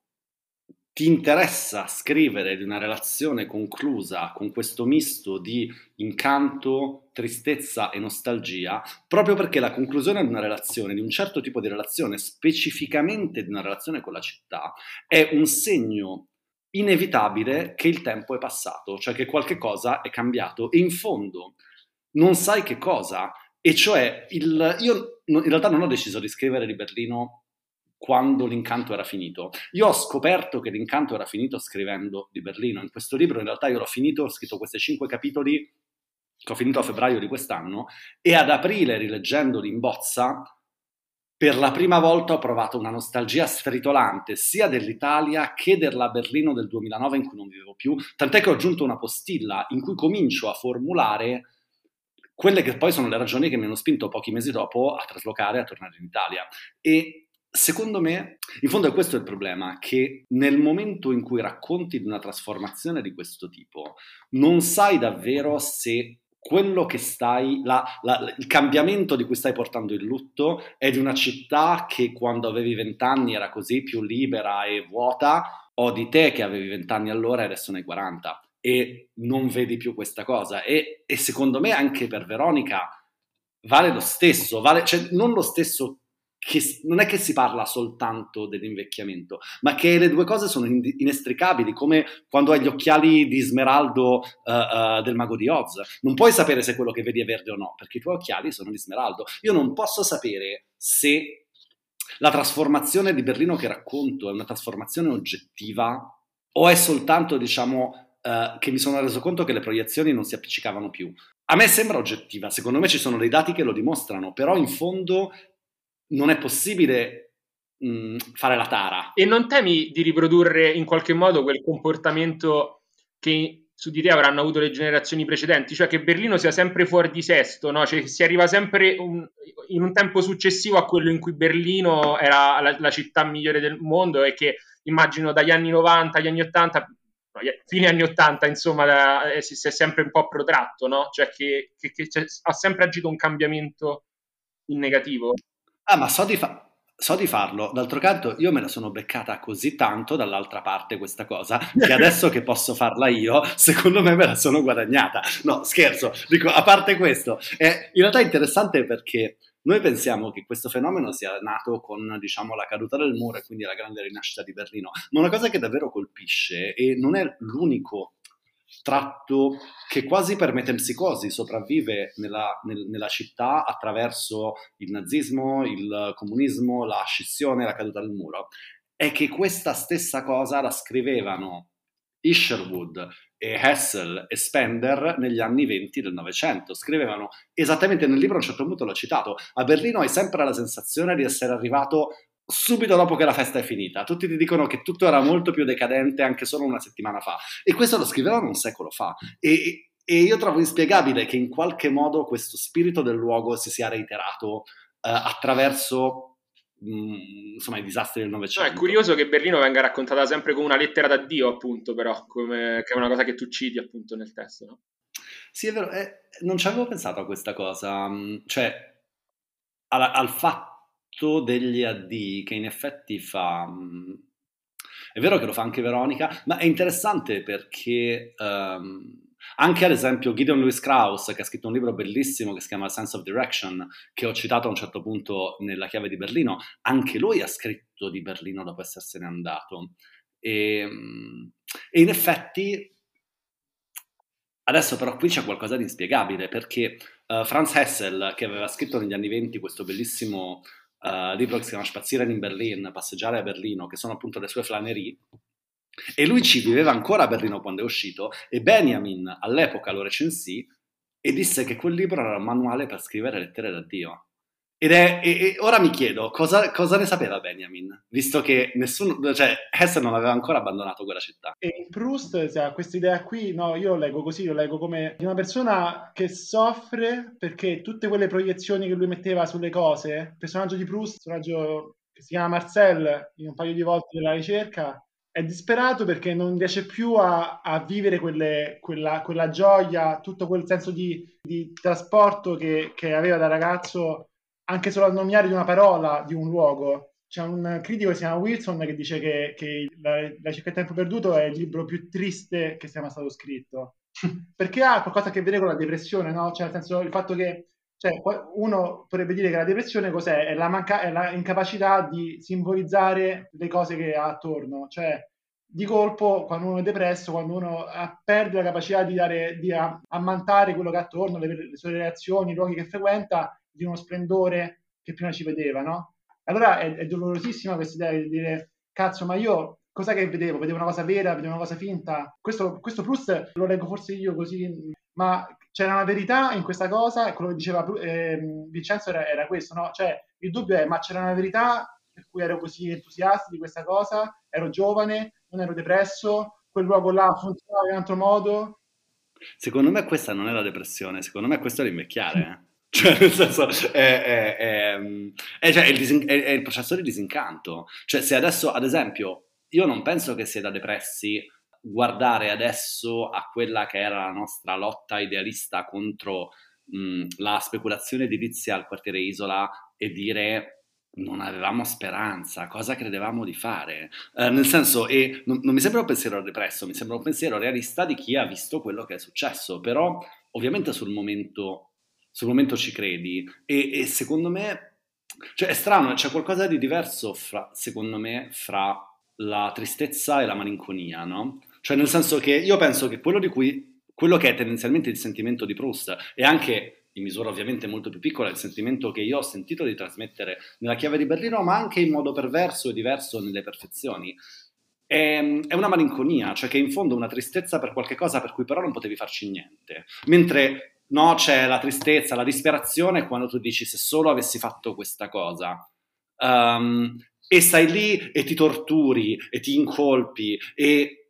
ti interessa scrivere di una relazione conclusa con questo misto di incanto, tristezza e nostalgia, proprio perché la conclusione di una relazione, di un certo tipo di relazione, specificamente di una relazione con la città, è un segno inevitabile che il tempo è passato, cioè che qualche cosa è cambiato. E in fondo non sai che cosa, e cioè il, io in realtà non ho deciso di scrivere di Berlino quando l'incanto era finito. Io ho scoperto che l'incanto era finito scrivendo di Berlino. In questo libro in realtà io l'ho finito, ho scritto questi cinque capitoli che ho finito a febbraio di quest'anno e ad aprile rileggendoli in bozza per la prima volta ho provato una nostalgia stritolante sia dell'Italia che della Berlino del 2009 in cui non vivevo più, tant'è che ho aggiunto una postilla in cui comincio a formulare quelle che poi sono le ragioni che mi hanno spinto pochi mesi dopo a traslocare a tornare in Italia. E Secondo me, in fondo è questo il problema, che nel momento in cui racconti di una trasformazione di questo tipo, non sai davvero se quello che stai, la, la, il cambiamento di cui stai portando il lutto è di una città che quando avevi vent'anni era così più libera e vuota, o di te che avevi vent'anni allora e adesso ne hai 40 e non vedi più questa cosa. E, e secondo me anche per Veronica vale lo stesso, vale, cioè non lo stesso che non è che si parla soltanto dell'invecchiamento, ma che le due cose sono inestricabili, come quando hai gli occhiali di smeraldo uh, uh, del mago di Oz. Non puoi sapere se quello che vedi è verde o no, perché i tuoi occhiali sono di smeraldo. Io non posso sapere se la trasformazione di Berlino che racconto è una trasformazione oggettiva o è soltanto, diciamo, uh, che mi sono reso conto che le proiezioni non si appiccicavano più. A me sembra oggettiva, secondo me ci sono dei dati che lo dimostrano, però in fondo non è possibile mh, mm, fare la tara. E non temi di riprodurre in qualche modo quel comportamento che su di te avranno avuto le generazioni precedenti, cioè che Berlino sia sempre fuori di sesto, no? cioè si arriva sempre un, in un tempo successivo a quello in cui Berlino era la, la, città migliore del mondo e che immagino dagli anni 90 agli anni 80, no, fine anni 80 insomma da, eh, si, si, è sempre un po' protratto, no? cioè che, che, che ha sempre agito un cambiamento in negativo. Ah, ma so di, fa- so di farlo. D'altro canto, io me la sono beccata così tanto dall'altra parte questa cosa, che adesso che posso farla io, secondo me me la sono guadagnata. No, scherzo. Dico, a parte questo, è in realtà interessante perché noi pensiamo che questo fenomeno sia nato con, diciamo, la caduta del muro e quindi la grande rinascita di Berlino, ma una cosa che davvero colpisce e non è l'unico tratto che quasi per metempsicosi sopravvive nella, nel, nella, città attraverso il nazismo, il comunismo, la scissione, la caduta del muro, è che questa stessa cosa la scrivevano Isherwood e Hessel e Spender negli anni 20 del Novecento. Scrivevano esattamente nel libro, a un certo punto l'ho citato, a Berlino hai sempre la sensazione di essere arrivato subito dopo che la festa è finita. Tutti ti dicono che tutto era molto più decadente anche solo una settimana fa. E questo lo scrivevano un secolo fa. E, e io trovo inspiegabile che in qualche modo questo spirito del luogo si sia reiterato eh, attraverso mh, mm, insomma, i disastri del Novecento. No, è curioso che Berlino venga raccontata sempre come una lettera da Dio, appunto, però, come, che è una cosa che tu citi appunto nel testo, no? Sì, è vero, eh, non ci avevo pensato a questa cosa, mm, cioè al, al fatto degli addii che in effetti fa... Mm, è vero che lo fa anche Veronica, ma è interessante perché um, Anche ad esempio Gideon Lewis Krauss, che ha scritto un libro bellissimo che si chiama Sense of Direction, che ho citato a un certo punto nella chiave di Berlino, anche lui ha scritto di Berlino dopo essersene andato. E, ehm, e in effetti Adesso però qui c'è qualcosa di inspiegabile perché uh, Franz Hessel, che aveva scritto negli anni venti questo bellissimo uh, libro che si chiama Spazieren in Berlin, Passeggiare a Berlino, che sono appunto le sue flanerie, e lui ci viveva ancora a Berlino quando è uscito e Benjamin all'epoca lo recensì e disse che quel libro era un manuale per scrivere lettere da Dio. Ed è, e, e ora mi chiedo cosa, cosa, ne sapeva Benjamin, visto che nessuno, cioè Hesse non aveva ancora abbandonato quella città. E Proust ha questa idea qui, no, io lo leggo così, lo leggo come una persona che soffre perché tutte quelle proiezioni che lui metteva sulle cose, il personaggio di Proust, il personaggio che si chiama Marcel in un paio di volte della ricerca, è disperato perché non riesce più a, a vivere quelle, quella, quella, gioia, tutto quel senso di, di trasporto che, che aveva da ragazzo anche solo al nominare di una parola di un luogo. C'è un critico che si chiama Wilson che dice che, che la, la Cerca del Tempo Perduto è il libro più triste che sia mai stato scritto. Perché ha qualcosa a che vedere con la depressione, no? Cioè, nel senso, il fatto che cioè, uno potrebbe dire che la depressione cos'è? È la, manca- è la incapacità di simbolizzare le cose che ha attorno. Cioè, di colpo, quando uno è depresso, quando uno perde la capacità di, dare, di ammantare quello che ha attorno, le, le sue reazioni, i luoghi che frequenta, di uno splendore che prima ci vedeva, no? Allora è, è dolorosissima questa idea di dire, cazzo, ma io cosa che vedevo? Vedevo una cosa vera, vedevo una cosa finta. Questo, questo Proust lo leggo forse io così, ma c'era una verità in questa cosa e quello che diceva eh, Vincenzo era, era, questo, no? Cioè, il dubbio è, ma c'era una verità per cui ero così entusiasta di questa cosa, ero giovane, non ero depresso, quel luogo là funzionava in un altro modo. Secondo me questa non è la depressione, secondo me questo è l'invecchiare. Cioè, nel senso, è, è, è, è cioè, il, disin- il processo di disincanto. Cioè, se adesso, ad esempio, io non penso che sia da depressi guardare adesso a quella che era la nostra lotta idealista contro mh, la speculazione edilizia al quartiere Isola e dire non avevamo speranza, cosa credevamo di fare? Eh, nel senso, e non, non mi sembra un pensiero depresso, mi sembra un pensiero realista di chi ha visto quello che è successo, però ovviamente sul momento sul momento ci credi e, e secondo me, cioè è strano, c'è qualcosa di diverso fra, secondo me fra la tristezza e la malinconia, no? Cioè nel senso che io penso che quello di cui, quello che è tendenzialmente il sentimento di Proust e anche in misura ovviamente molto più piccola il sentimento che io ho sentito di trasmettere nella chiave di Berlino, ma anche in modo perverso e diverso nelle perfezioni, è, è, una malinconia, cioè che in fondo una tristezza per qualche cosa per cui però non potevi farci niente. Mentre no, c'è la tristezza, la disperazione quando tu dici se solo avessi fatto questa cosa. Um, e stai lì e ti torturi e ti incolpi e,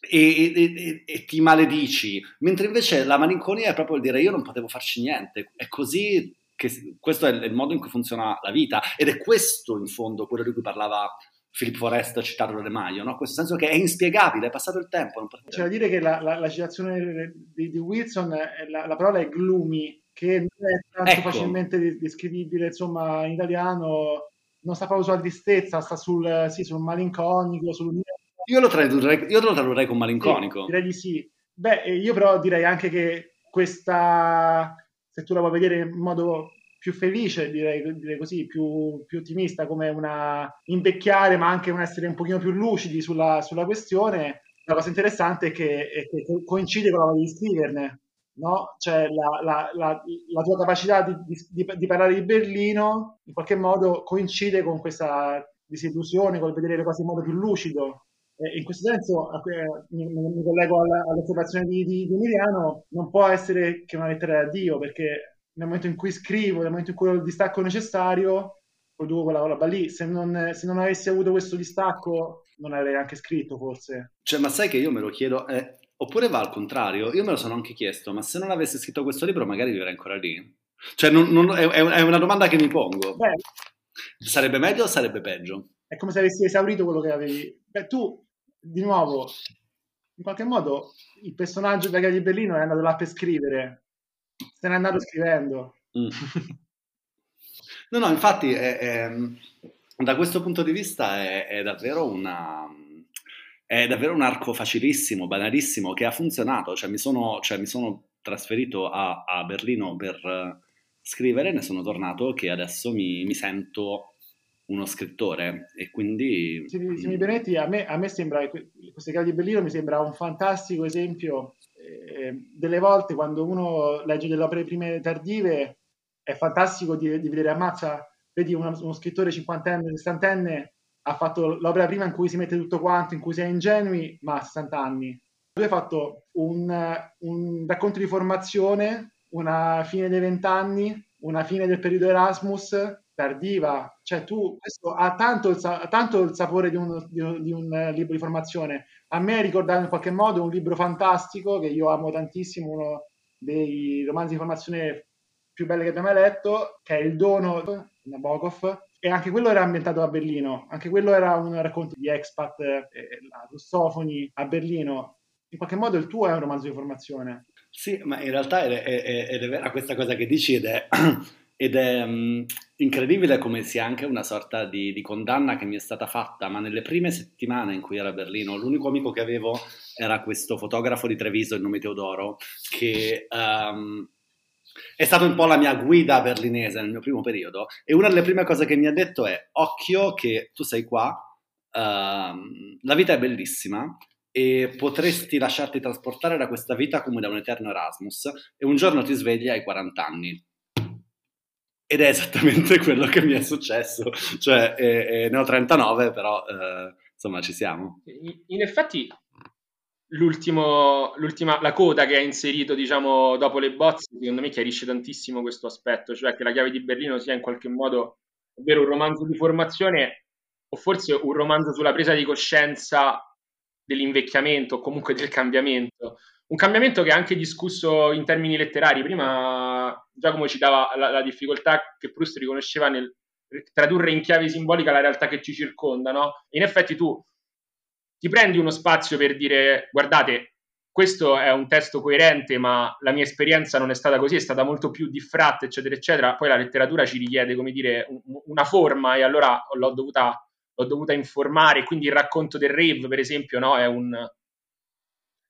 e, e, e, ti maledici, mentre invece la malinconia è proprio il dire io non potevo farci niente, è così che questo è il modo in cui funziona la vita ed è questo in fondo quello di cui parlava Philip Forrest citato da Maio, no? questo senso che è inspiegabile, è passato il tempo. C'è da dire che la, la, la citazione di, di Wilson, la, la, parola è gloomy, che non è tanto ecco. facilmente descrivibile insomma, in italiano, non sta proprio sulla tristezza, sta sul, sì, sul malinconico, sul... Io lo tradurrei, io lo tradurrei con malinconico. Sì, direi di sì. Beh, io però direi anche che questa, se tu la vuoi vedere in modo più felice, direi, direi così, più, più, ottimista, come una invecchiare, ma anche un essere un pochino più lucidi sulla, sulla questione. La cosa interessante è che, è che, coincide con la voglia di scriverne, no? Cioè la, la, la, la tua capacità di, di, di, parlare di Berlino in qualche modo coincide con questa disillusione, col vedere le cose in modo più lucido. In questo senso mi, collego alla, all'osservazione di, di, di Emiliano, non può essere che una lettera da Dio, perché nel momento in cui scrivo, nel momento in cui ho il distacco necessario, produco quella roba lì. Se non, se non, avessi avuto questo distacco, non avrei neanche scritto, forse. Cioè, ma sai che io me lo chiedo, eh, oppure va al contrario, io me lo sono anche chiesto, ma se non avessi scritto questo libro, magari vivrei ancora lì. Cioè, non, non, è, è, una domanda che mi pongo. Beh, sarebbe meglio o sarebbe peggio? È come se avessi esaurito quello che avevi. Beh, tu, di nuovo, in qualche modo, il personaggio della di Berlino è andato là per scrivere se n'è andato scrivendo. Mm. No, no, infatti è, è, da questo punto di vista è, è davvero una... è davvero un arco facilissimo, banalissimo, che ha funzionato. Cioè, mi sono, cioè, mi sono trasferito a, a, Berlino per uh, scrivere, ne sono tornato che adesso mi, mi sento uno scrittore e quindi... Se, se mi permetti, a me, a me sembra, queste case di Berlino mi sembra un fantastico esempio. Eh, delle volte quando uno legge delle opere prime tardive è fantastico di, di vedere, ammazza, vedi uno, uno scrittore cinquantenne, sessantenne ha fatto l'opera prima in cui si mette tutto quanto, in cui si è ingenui, ma a 60 anni. Lui ha fatto un, un racconto di formazione, una fine dei vent'anni, una fine del periodo Erasmus, tardiva. Cioè tu, questo ha tanto il, ha tanto il sapore di un, di, un, di un, libro di formazione. A me ha ricordato in qualche modo un libro fantastico che io amo tantissimo, uno dei romanzi di formazione più belli che abbia mai letto, che è Il Dono di Nabokov, e anche quello era ambientato a Berlino, anche quello era un racconto di expat, eh, russofoni a Berlino. In qualche modo il tuo è un romanzo di formazione. Sì, ma in realtà è, è, è, è vera questa cosa che dici ed è, ed è um, incredibile come sia anche una sorta di, di, condanna che mi è stata fatta, ma nelle prime settimane in cui ero a Berlino, l'unico amico che avevo era questo fotografo di Treviso, il nome Teodoro, che... Um, è stata un po' la mia guida berlinese nel mio primo periodo e una delle prime cose che mi ha detto è occhio che tu sei qua, uh, la vita è bellissima e potresti lasciarti trasportare da questa vita come da un eterno Erasmus e un giorno ti svegli ai 40 anni. Ed è esattamente quello che mi è successo, cioè eh, eh, ne ho 39 però eh, insomma ci siamo. In effetti l'ultima, la coda che ha inserito, diciamo, dopo le bozze, secondo me chiarisce tantissimo questo aspetto, cioè che la chiave di Berlino sia in qualche modo, ovvero un romanzo di formazione o forse un romanzo sulla presa di coscienza dell'invecchiamento o comunque del cambiamento. Un cambiamento che è anche discusso in termini letterari. Prima Giacomo citava la, la difficoltà che Proust riconosceva nel tradurre in chiave simbolica la realtà che ci circonda, no? In effetti tu ti prendi uno spazio per dire guardate, questo è un testo coerente, ma la mia esperienza non è stata così, è stata molto più diffratta, eccetera, eccetera. Poi la letteratura ci richiede, come dire, una forma e allora l'ho dovuta, l'ho dovuta informare. Quindi il racconto del rave, per esempio, no, è, un,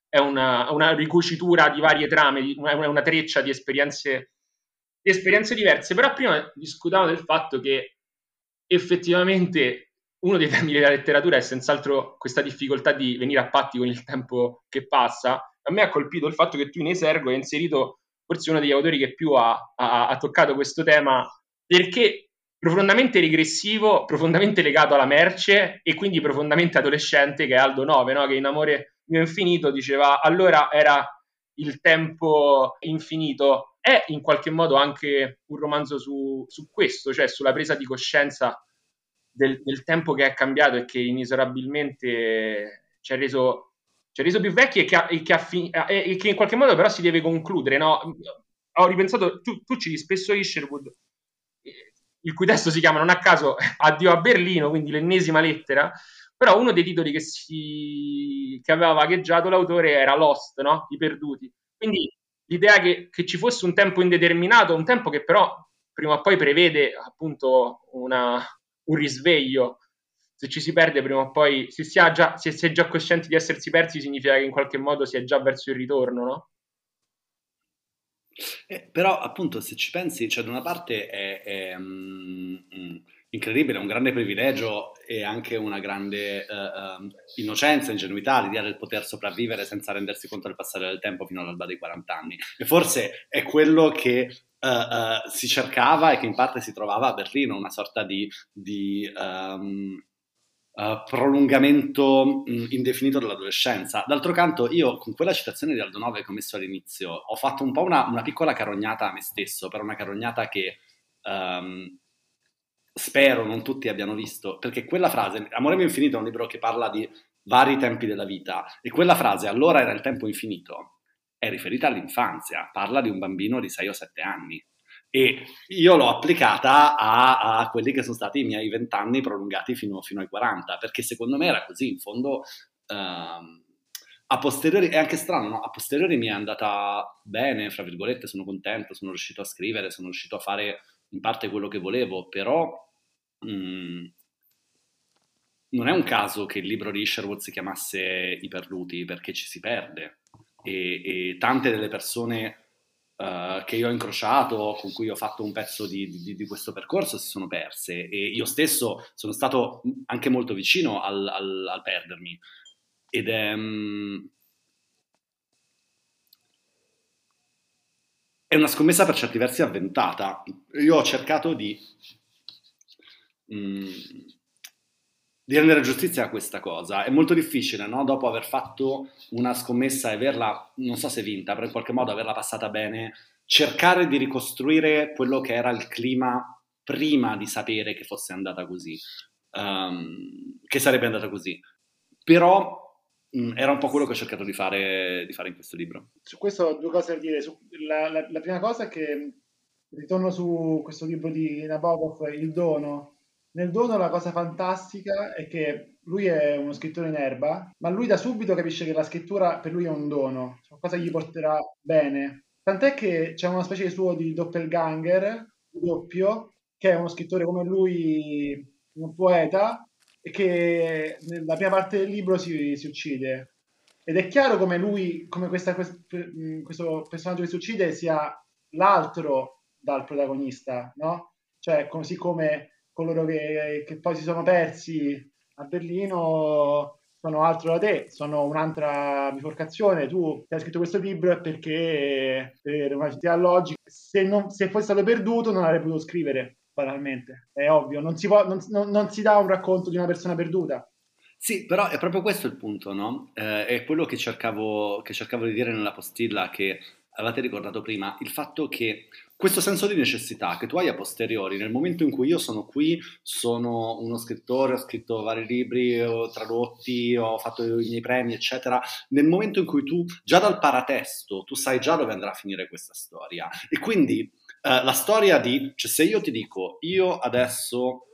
è una, una, ricucitura di varie trame, una, una treccia di esperienze, di esperienze diverse. Però prima discutavamo del fatto che effettivamente uno dei temi della letteratura è senz'altro questa difficoltà di venire a patti con il tempo che passa. A me ha colpito il fatto che tu in esergo hai inserito forse uno degli autori che più ha, ha, ha toccato questo tema perché profondamente regressivo, profondamente legato alla merce e quindi profondamente adolescente che è Aldo Nove, no? che in Amore mio infinito diceva allora era il tempo infinito. È in qualche modo anche un romanzo su, su questo, cioè sulla presa di coscienza del, del, tempo che è cambiato e che inesorabilmente ci ha reso, ci ha reso più vecchi e che, ha, e, che fi- e che, in qualche modo però si deve concludere. No? Ho ripensato, tu, tu citi spesso Isherwood, il cui testo si chiama non a caso Addio a Berlino, quindi l'ennesima lettera, però uno dei titoli che, si, che aveva vagheggiato l'autore era Lost, no? I perduti. Quindi l'idea che, che, ci fosse un tempo indeterminato, un tempo che però prima o poi prevede appunto una, un risveglio. Se ci si perde prima o poi, se si, già, se si è già coscienti di essersi persi, significa che in qualche modo si è già verso il ritorno, no? Eh, però appunto se ci pensi, cioè da una parte è, è mm incredibile, un grande privilegio e anche una grande uh, uh, innocenza, ingenuità l'idea del poter sopravvivere senza rendersi conto del passare del tempo fino all'alba dei 40 anni. E forse è quello che uh, si cercava e che in parte si trovava a Berlino, una sorta di, di um, prolungamento mh, indefinito dell'adolescenza. D'altro canto, io con quella citazione di Aldo Nove che ho messo all'inizio, ho fatto un po' una, una piccola carognata a me stesso, per una carognata che... Um, spero non tutti abbiano visto, perché quella frase, Amore mio infinito è un libro che parla di vari tempi della vita e quella frase, allora era il tempo infinito, è riferita all'infanzia, parla di un bambino di 6 o 7 anni. E io l'ho applicata a, a quelli che sono stati i miei vent'anni prolungati fino, fino, ai 40, perché secondo me era così, in fondo uh, a posteriori, è anche strano, no? a posteriori mi è andata bene, fra virgolette, sono contento, sono riuscito a scrivere, sono riuscito a fare in parte quello che volevo, però Mm. non è un caso che il libro di Sherwood si chiamasse I perduti, perché ci si perde. E, e tante delle persone uh, che io ho incrociato, con cui ho fatto un pezzo di, di, di, questo percorso, si sono perse. E io stesso sono stato anche molto vicino al, al, al perdermi. Ed è... Um, è una scommessa per certi versi avventata. Io ho cercato di... Um, di rendere giustizia a questa cosa. È molto difficile, no? Dopo aver fatto una scommessa e averla, non so se vinta, però in qualche modo averla passata bene, cercare di ricostruire quello che era il clima prima di sapere che fosse andata così, um, che sarebbe andata così. Però mh, mm, era un po' quello che ho cercato di fare, di fare in questo libro. Su questo ho due cose da dire. La, la, la prima cosa è che ritorno su questo libro di Nabokov, Il dono, nel dono la cosa fantastica è che lui è uno scrittore in erba, ma lui da subito capisce che la scrittura per lui è un dono, qualcosa gli porterà bene. Tant'è che c'è una specie di suo di doppelganger, doppio, che è uno scrittore come lui, un poeta, e che nella prima parte del libro si, si uccide. Ed è chiaro come lui, come questa, questo personaggio che si uccide sia l'altro dal protagonista, no? Cioè, così come coloro che, che poi si sono persi a Berlino sono altro da te, sono un'altra biforcazione. Tu hai scritto questo libro perché per una città logica, se, non, se fosse stato perduto non avrei potuto scrivere, banalmente. È ovvio, non si, può, non, non, non si dà un racconto di una persona perduta. Sì, però è proprio questo il punto, no? Eh, è quello che cercavo, che cercavo di dire nella postilla che avevate ricordato prima, il fatto che questo senso di necessità che tu hai a posteriori, nel momento in cui io sono qui, sono uno scrittore, ho scritto vari libri, ho tradotti, ho fatto i miei premi, eccetera, nel momento in cui tu, già dal paratesto, tu sai già dove andrà a finire questa storia. E quindi eh, la storia di, cioè se io ti dico, io adesso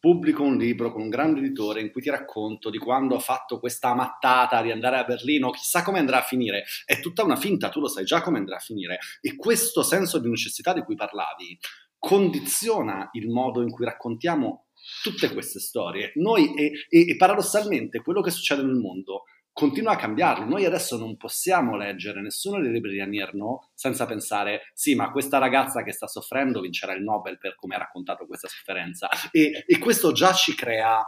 pubblico un libro con un grande editore in cui ti racconto di quando ho fatto questa mattata di andare a Berlino, chissà come andrà a finire. È tutta una finta, tu lo sai già come andrà a finire. E questo senso di necessità di cui parlavi condiziona il modo in cui raccontiamo tutte queste storie. Noi, e, e, e paradossalmente, quello che succede nel mondo continua a cambiarli. Noi adesso non possiamo leggere nessuno dei libri di Annie Ernaux senza pensare, sì, ma questa ragazza che sta soffrendo vincerà il Nobel per come ha raccontato questa sofferenza. E, e questo già ci crea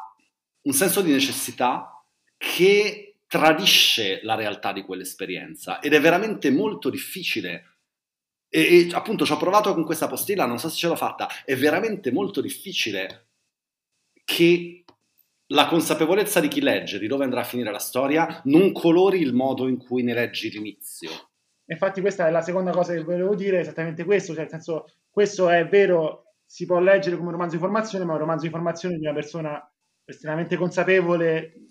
un senso di necessità che tradisce la realtà di quell'esperienza ed è veramente molto difficile. E, e appunto ci ho provato con questa postilla, non so se ce l'ho fatta, è veramente molto difficile che la consapevolezza di chi legge di dove andrà a finire la storia non colori il modo in cui ne leggi l'inizio. Infatti questa è la seconda cosa che volevo dire, esattamente questo, cioè nel senso, questo è vero, si può leggere come un romanzo di formazione, ma è un romanzo di formazione di una persona estremamente consapevole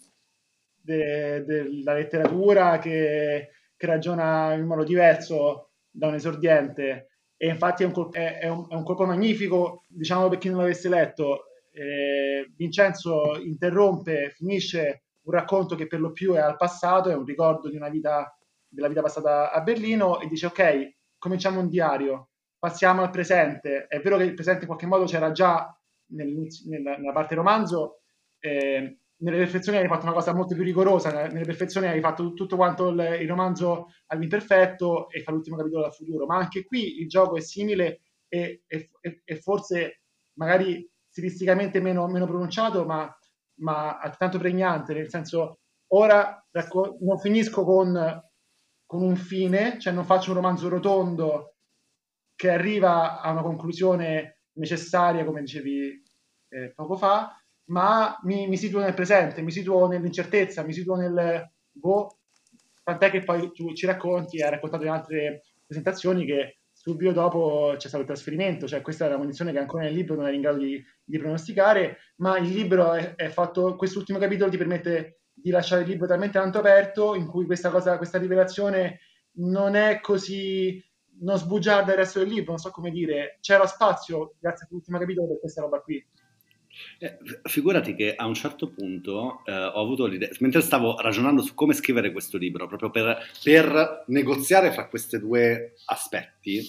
de, della letteratura, che, che, ragiona in modo diverso da un esordiente. E infatti è un, colpo, è, è un, è un colpo magnifico, diciamo per chi non l'avesse letto, eh, Vincenzo interrompe, finisce un racconto che per lo più è al passato, è un ricordo di una vita, della vita passata a Berlino e dice ok, cominciamo un diario, passiamo al presente. È vero che il presente in qualche modo c'era già nella, nella parte romanzo, eh, nelle perfezioni hai fatto una cosa molto più rigorosa, nelle perfezioni hai fatto tutto quanto il, il romanzo all'imperfetto e fa l'ultimo capitolo dal futuro, ma anche qui il gioco è simile e, e, e forse magari stilisticamente meno, meno pronunciato, ma, ma altrettanto pregnante, nel senso ora racco- non finisco con, con un fine, cioè non faccio un romanzo rotondo che arriva a una conclusione necessaria, come dicevi eh, poco fa, ma mi, mi, situo nel presente, mi situo nell'incertezza, mi situo nel boh, tant'è che poi tu ci racconti, hai raccontato in altre presentazioni che subito dopo c'è stato il trasferimento, cioè questa è una condizione che ancora nel libro non eri in grado di, di pronosticare, ma il libro è, è, fatto, quest'ultimo capitolo ti permette di lasciare il libro talmente tanto aperto in cui questa cosa, questa rivelazione non è così, non sbugiarda il resto del libro, non so come dire, c'era spazio grazie all'ultimo capitolo per questa roba qui. Eh, figurati che a un certo punto eh, ho avuto l'idea, mentre stavo ragionando su come scrivere questo libro, proprio per, per negoziare fra questi due aspetti,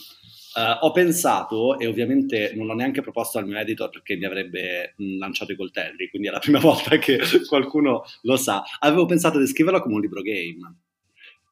Uh, ho pensato, e ovviamente non l'ho neanche proposto al mio editor perché mi avrebbe mh, lanciato i coltelli, quindi è la prima volta che qualcuno lo sa, avevo pensato di scriverlo come un libro game.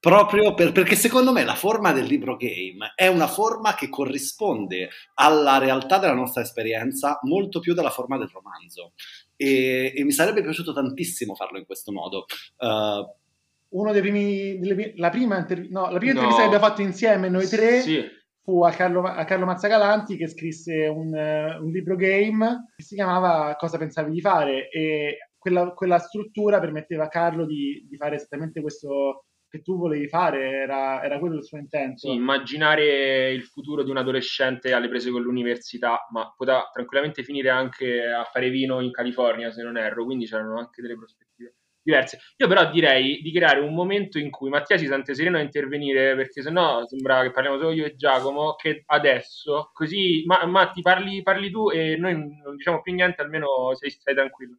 Proprio per, perché secondo me la forma del libro game è una forma che corrisponde alla realtà della nostra esperienza molto più della forma del romanzo. E, e mi sarebbe piaciuto tantissimo farlo in questo modo. Uh, Uno dei primi, delle, la prima, interv- no, la prima no. intervista che abbiamo fatto insieme noi tre sì fu a Carlo, a Carlo Mazzacalanti che scrisse un, un, libro game che si chiamava Cosa pensavi di fare e quella, quella struttura permetteva a Carlo di, di, fare esattamente questo che tu volevi fare, era, era quello il suo intento. Sì, immaginare il futuro di un adolescente alle prese con l'università, ma poteva tranquillamente finire anche a fare vino in California se non erro, quindi c'erano anche delle prospettive diverse. Io però direi di creare un momento in cui Mattia si sente sereno a intervenire, perché sennò sembra che parliamo solo io e Giacomo, che adesso, così ma, Matti parli, parli tu e noi non diciamo più niente, almeno sei, stai tranquillo.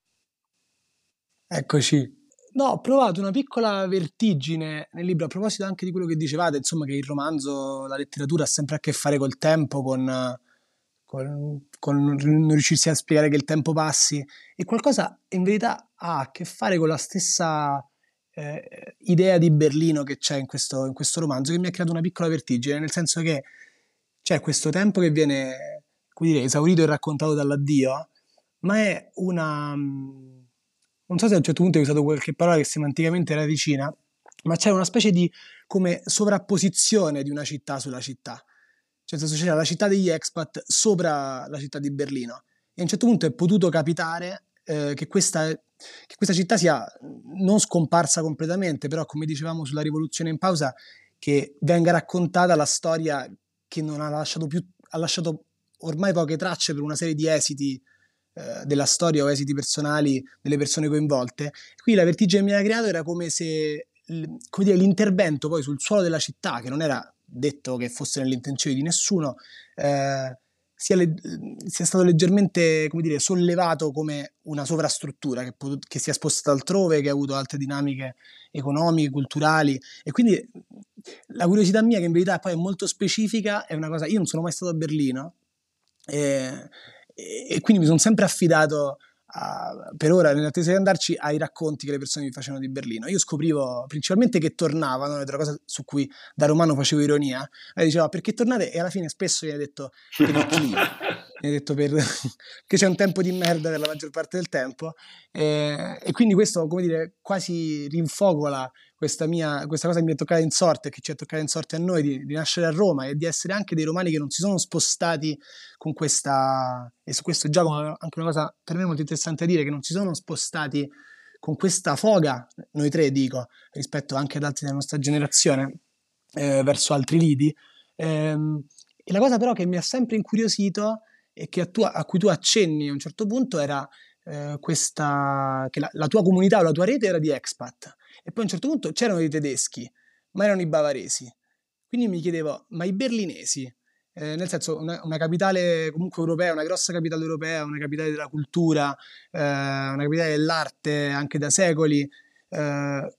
Eccoci. No, ho provato una piccola vertigine nel libro, a proposito anche di quello che dicevate, insomma, che il romanzo, la letteratura ha sempre a che fare col tempo, con con, con non riuscirsi a spiegare che il tempo passi e qualcosa in verità ha a che fare con la stessa eh, idea di Berlino che c'è in questo, in questo romanzo che mi ha creato una piccola vertigine, nel senso che c'è questo tempo che viene, come dire, esaurito e raccontato dall'addio, ma è una... non so se a un certo punto hai usato qualche parola che semanticamente era vicina, ma c'è una specie di come sovrapposizione di una città sulla città. Cioè, senso c'era la città degli expat sopra la città di Berlino. E a un certo punto è potuto capitare eh, che, questa, che questa città sia non scomparsa completamente, però come dicevamo sulla rivoluzione in pausa, che venga raccontata la storia che non ha lasciato più, ha lasciato ormai poche tracce per una serie di esiti eh, della storia o esiti personali delle persone coinvolte. Qui la vertigine che mi ha creato era come se come dire, l'intervento poi sul suolo della città, che non era detto che fosse nell'intenzione di nessuno, eh, sia, le, sia, stato leggermente come dire, sollevato come una sovrastruttura che, pot- che sia spostata altrove, che ha avuto altre dinamiche economiche, culturali e quindi la curiosità mia che in verità poi è molto specifica è una cosa, io non sono mai stato a Berlino e, e quindi mi sono sempre affidato a, per ora, nell'attesa di andarci, ai racconti che le persone mi facevano di Berlino. Io scoprivo principalmente che tornavano, ed era una cosa su cui da romano facevo ironia, e dicevo perché tornate? E alla fine spesso viene detto per il clima, viene detto per, che c'è un tempo di merda per la maggior parte del tempo, e, e quindi questo, come dire, quasi rinfocola questa, mia, questa cosa che mi è toccata in sorte, che ci è toccata in sorte a noi, di, di, nascere a Roma e di essere anche dei romani che non si sono spostati con questa, e su questo gioco anche una cosa per me molto interessante da dire, che non si sono spostati con questa foga, noi tre dico, rispetto anche ad altri della nostra generazione, eh, verso altri lidi. Ehm, e la cosa però che mi ha sempre incuriosito e che a, tu, a cui tu accenni a un certo punto era eh, questa, che la, la, tua comunità o la tua rete era di expat e poi a un certo punto c'erano i tedeschi, ma erano i bavaresi. Quindi mi chiedevo, ma i berlinesi? Eh, nel senso, una, una, capitale comunque europea, una grossa capitale europea, una capitale della cultura, eh, una capitale dell'arte anche da secoli. Eh,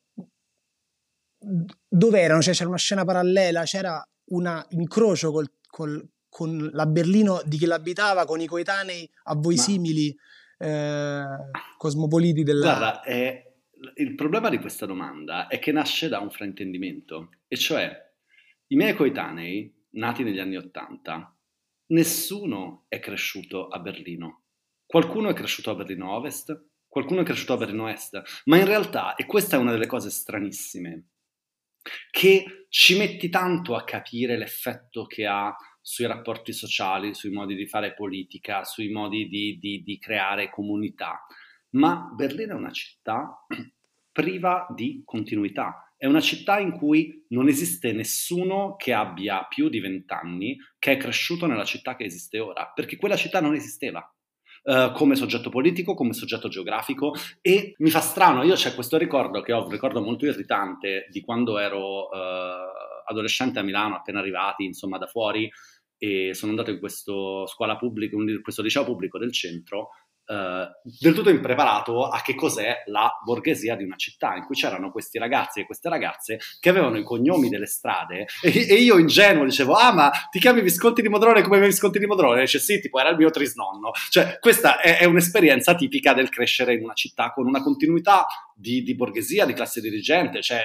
dove erano? Cioè, c'era una scena parallela, c'era un incrocio col, col, con la Berlino di chi l'abitava, con i coetanei a voi Ma... simili eh, cosmopoliti della... Guarda, è il problema di questa domanda è che nasce da un fraintendimento, e cioè i miei coetanei, nati negli anni Ottanta, nessuno è cresciuto a Berlino. Qualcuno è cresciuto a Berlino Ovest, qualcuno è cresciuto a Berlino Est, ma in realtà, e questa è una delle cose stranissime, che ci metti tanto a capire l'effetto che ha sui rapporti sociali, sui modi di fare politica, sui modi di, di, di creare comunità ma Berlino è una città priva di continuità. È una città in cui non esiste nessuno che abbia più di vent'anni che è cresciuto nella città che esiste ora, perché quella città non esisteva. Uh, come soggetto politico, come soggetto geografico e mi fa strano, io c'è questo ricordo che ho, un ricordo molto irritante di quando ero uh, adolescente a Milano, appena arrivati, insomma, da fuori e sono andato in questo scuola pubblica, in questo liceo pubblico del centro Uh, del tutto impreparato a che cos'è la borghesia di una città, in cui c'erano questi ragazzi e queste ragazze che avevano i cognomi delle strade e, e io ingenuo dicevo, ah ma ti chiami Visconti di Modrone come Visconti di Modrone? E dice sì, tipo era il mio trisnonno. Cioè questa è, è, un'esperienza tipica del crescere in una città con una continuità di, di borghesia, di classe dirigente, cioè,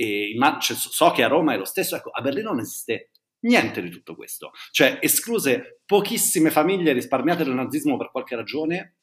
e, ma, cioè, so che a Roma è lo stesso, ecco, a Berlino non esiste Niente di tutto questo. Cioè, escluse pochissime famiglie risparmiate dal nazismo per qualche ragione,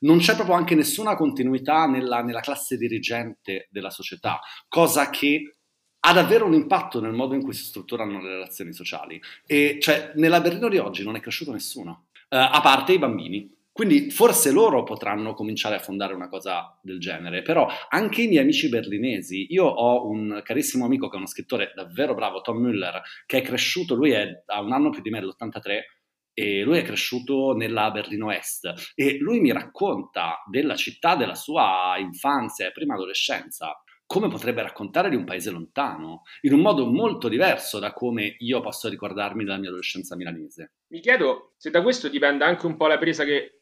non c'è proprio anche nessuna continuità nella, nella classe dirigente della società, cosa che ha davvero un impatto nel modo in cui si strutturano le relazioni sociali. E cioè, nella Berlino di oggi non è cresciuto nessuno, uh, a parte i bambini. Quindi forse loro potranno cominciare a fondare una cosa del genere, però anche i miei amici berlinesi, io ho un carissimo amico che è uno scrittore davvero bravo, Tom Müller, che è cresciuto, lui è a un anno più di me, l'83, e lui è cresciuto nella Berlino Est e lui mi racconta della città della sua infanzia e prima adolescenza come potrebbe raccontare di un paese lontano, in un modo molto diverso da come io posso ricordarmi della mia adolescenza milanese. Mi chiedo se da questo dipende anche un po' la presa che,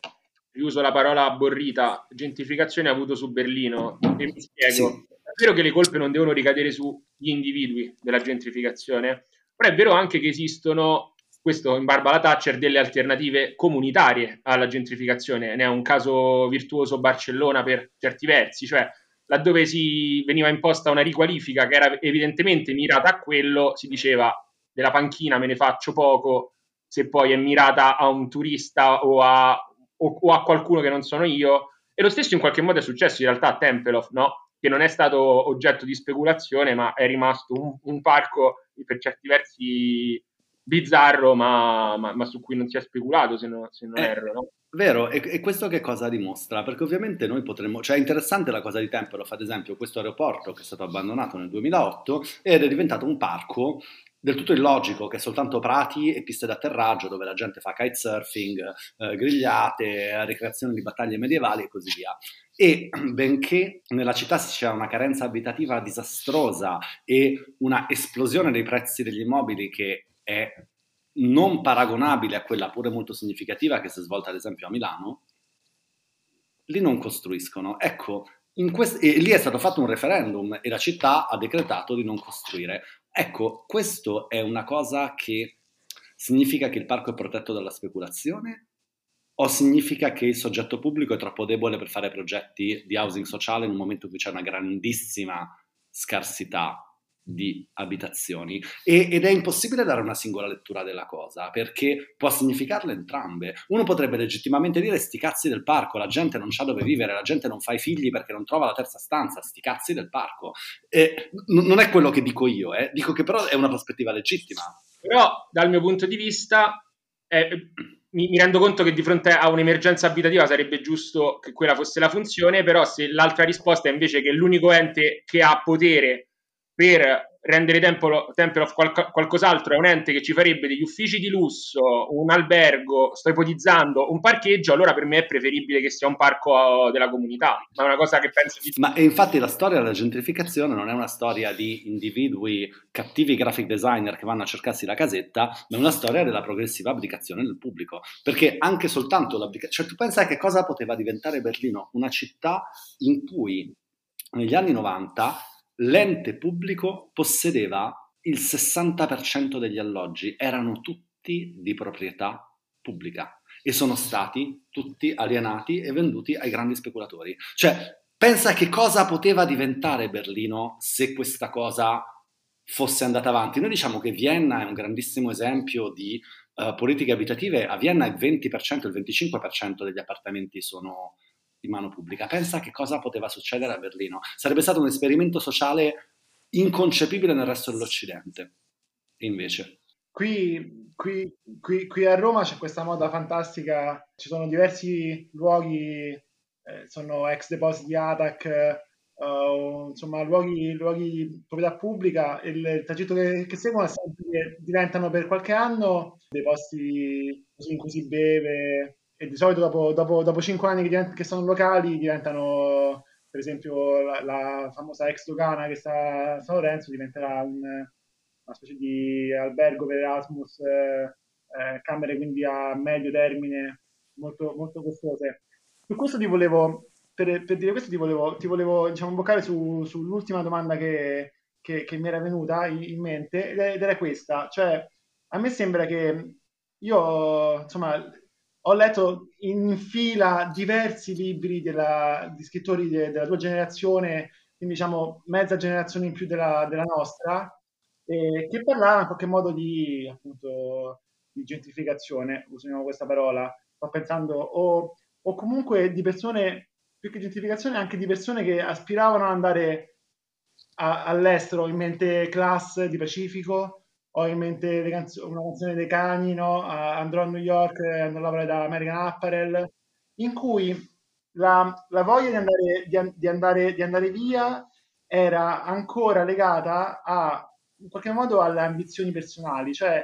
riuso la parola borrita, gentrificazione ha avuto su Berlino. E mi spiego, sì. è vero che le colpe non devono ricadere sugli individui della gentrificazione, però è vero anche che esistono, questo in barba alla Thatcher, delle alternative comunitarie alla gentrificazione. Ne è un caso virtuoso Barcellona per certi versi, cioè laddove si veniva imposta una riqualifica che era evidentemente mirata a quello, si diceva della panchina me ne faccio poco, se poi è mirata a un turista o a, o, o a qualcuno che non sono io. E lo stesso in qualche modo è successo in realtà a Tempelhof, no? che non è stato oggetto di speculazione, ma è rimasto un, un parco per certi versi bizzarro, ma, ma, ma, su cui non si è speculato, se, no, se non eh, erro. No? Vero, e, e, questo che cosa dimostra? Perché ovviamente noi potremmo, cioè è interessante la cosa di Tempelhof, ad esempio questo aeroporto che è stato abbandonato nel 2008 ed è diventato un parco del tutto illogico che è soltanto prati e piste d'atterraggio dove la gente fa kitesurfing, eh, grigliate, ricreazione di battaglie medievali e così via. E benché nella città ci sia una carenza abitativa disastrosa e una esplosione dei prezzi degli immobili che è non paragonabile a quella pure molto significativa che si è svolta ad esempio a Milano, lì non costruiscono. Ecco, quest- lì è stato fatto un referendum e la città ha decretato di non costruire. Ecco, questo è una cosa che significa che il parco è protetto dalla speculazione o significa che il soggetto pubblico è troppo debole per fare progetti di housing sociale in un momento in cui c'è una grandissima scarsità di abitazioni e, ed è impossibile dare una singola lettura della cosa perché può significarle entrambe. Uno potrebbe legittimamente dire sti cazzi del parco, la gente non sa dove vivere, la gente non fa i figli perché non trova la terza stanza, sti cazzi del parco. E, n- non è quello che dico io, eh. dico che però è una prospettiva legittima. Però dal mio punto di vista eh, mi, mi, rendo conto che di fronte a un'emergenza abitativa sarebbe giusto che quella fosse la funzione, però se l'altra risposta è invece che l'unico ente che ha potere per rendere Tempelhof qual- qualcos'altro è un ente che ci farebbe degli uffici di lusso, un albergo, sto ipotizzando, un parcheggio, allora per me è preferibile che sia un parco della comunità, ma è una cosa che penso di... Ma infatti la storia della gentrificazione non è una storia di individui cattivi graphic designer che vanno a cercarsi la casetta, ma è una storia della progressiva abdicazione del pubblico, perché anche soltanto l'abdicazione... Cioè tu pensa che cosa poteva diventare Berlino? Una città in cui negli anni 90 l'ente pubblico possedeva il 60% degli alloggi, erano tutti di proprietà pubblica e sono stati tutti alienati e venduti ai grandi speculatori. Cioè, pensa che cosa poteva diventare Berlino se questa cosa fosse andata avanti. Noi diciamo che Vienna è un grandissimo esempio di uh, politiche abitative. A Vienna il 20%, il 25% degli appartamenti sono di mano pubblica. Pensa che cosa poteva succedere a Berlino. Sarebbe stato un esperimento sociale inconcepibile nel resto dell'Occidente. E invece. Qui, qui, qui, qui a Roma c'è questa moda fantastica, ci sono diversi luoghi, eh, sono ex depositi ATAC, uh, insomma luoghi, luoghi di proprietà pubblica e il tragitto che, che seguono diventano per qualche anno dei posti in cui si beve, e di solito dopo, dopo, dopo 5 anni che, che, sono locali diventano, per esempio, la, la famosa ex Dogana che sta a San Lorenzo diventerà un, una specie di albergo per Erasmus, eh, eh, camere quindi a medio termine molto, molto costose. Su questo ti volevo, per, per dire questo ti volevo, ti volevo diciamo, imboccare su, sull'ultima domanda che, che, che, mi era venuta in mente ed era questa, cioè a me sembra che io insomma ho letto in fila diversi libri della, di scrittori de, della tua generazione, quindi diciamo mezza generazione in più della, della nostra, eh, che parlavano in qualche modo di, appunto, di gentrificazione, usiamo questa parola, sto pensando, o, o comunque di persone, più che gentrificazione, anche di persone che aspiravano ad andare a, all'estero, in mente Class di Pacifico, ho in mente canzo- una canzone dei cani, no? andrò a New York, andrò a lavorare da American Apparel, in cui la, la voglia di andare, di, di, andare, di andare via era ancora legata a, in qualche modo alle ambizioni personali, cioè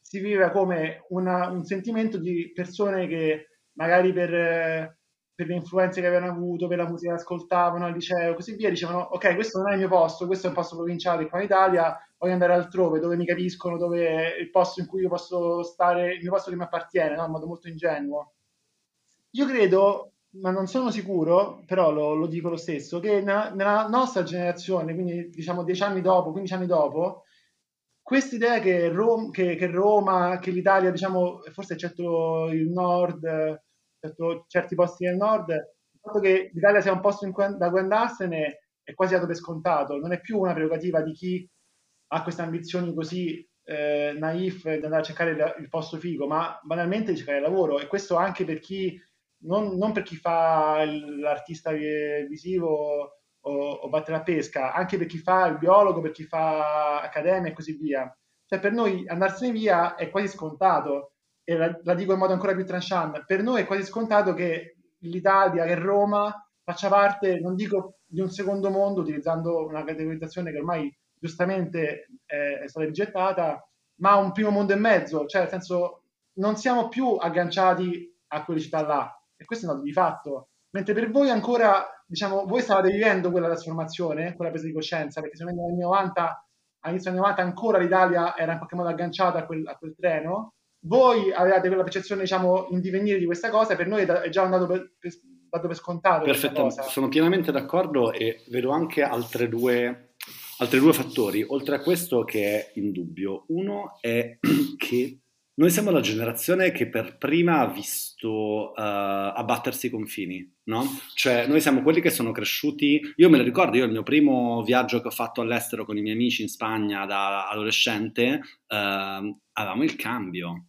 si viveva come una, un sentimento di persone che magari per per le influenze che avevano avuto, per la musica che ascoltavano al liceo, così via, dicevano ok, questo non è il mio posto, questo è un posto provinciale qua in Italia, voglio andare altrove, dove mi capiscono, dove è il posto in cui io posso stare, il mio posto che mi appartiene, no? in modo molto ingenuo. Io credo, ma non sono sicuro, però lo, lo dico lo stesso, che nella, nella nostra generazione, quindi diciamo dieci anni dopo, 15 anni dopo, questa idea che, Rom- che, che Roma, che l'Italia, diciamo, forse eccetto il nord, certo, certi posti del nord, il fatto che l'Italia sia un posto cui, da cui andarsene è quasi dato per scontato, non è più una prerogativa di chi ha queste ambizioni così eh, naif di andare a cercare il, il, posto figo, ma banalmente di cercare lavoro e questo anche per chi, non, non per chi fa l'artista visivo o, o batte la pesca, anche per chi fa il biologo, per chi fa accademia e così via. Cioè per noi andarsene via è quasi scontato e la, la, dico in modo ancora più tranchant, per noi è quasi scontato che l'Italia, che Roma faccia parte, non dico di un secondo mondo, utilizzando una categorizzazione che ormai giustamente è, è stata rigettata, ma un primo mondo e mezzo, cioè nel senso non siamo più agganciati a quelle città là, e questo è un dato di fatto. Mentre per voi ancora, diciamo, voi stavate vivendo quella trasformazione, quella presa di coscienza, perché secondo me negli anni 90, all'inizio degli anni 90 ancora l'Italia era in qualche modo agganciata a quel, a quel treno, voi avevate quella percezione, diciamo, in divenire di questa cosa, per noi è già andato per, per, dato per scontato. Perfettamente, sono pienamente d'accordo e vedo anche altre due, altri due fattori, oltre a questo che è indubbio. Uno è che noi siamo la generazione che per prima ha visto uh, abbattersi i confini, no? Cioè, noi siamo quelli che sono cresciuti. Io me lo ricordo, io il mio primo viaggio che ho fatto all'estero con i miei amici in Spagna da adolescente, uh, avevamo il cambio.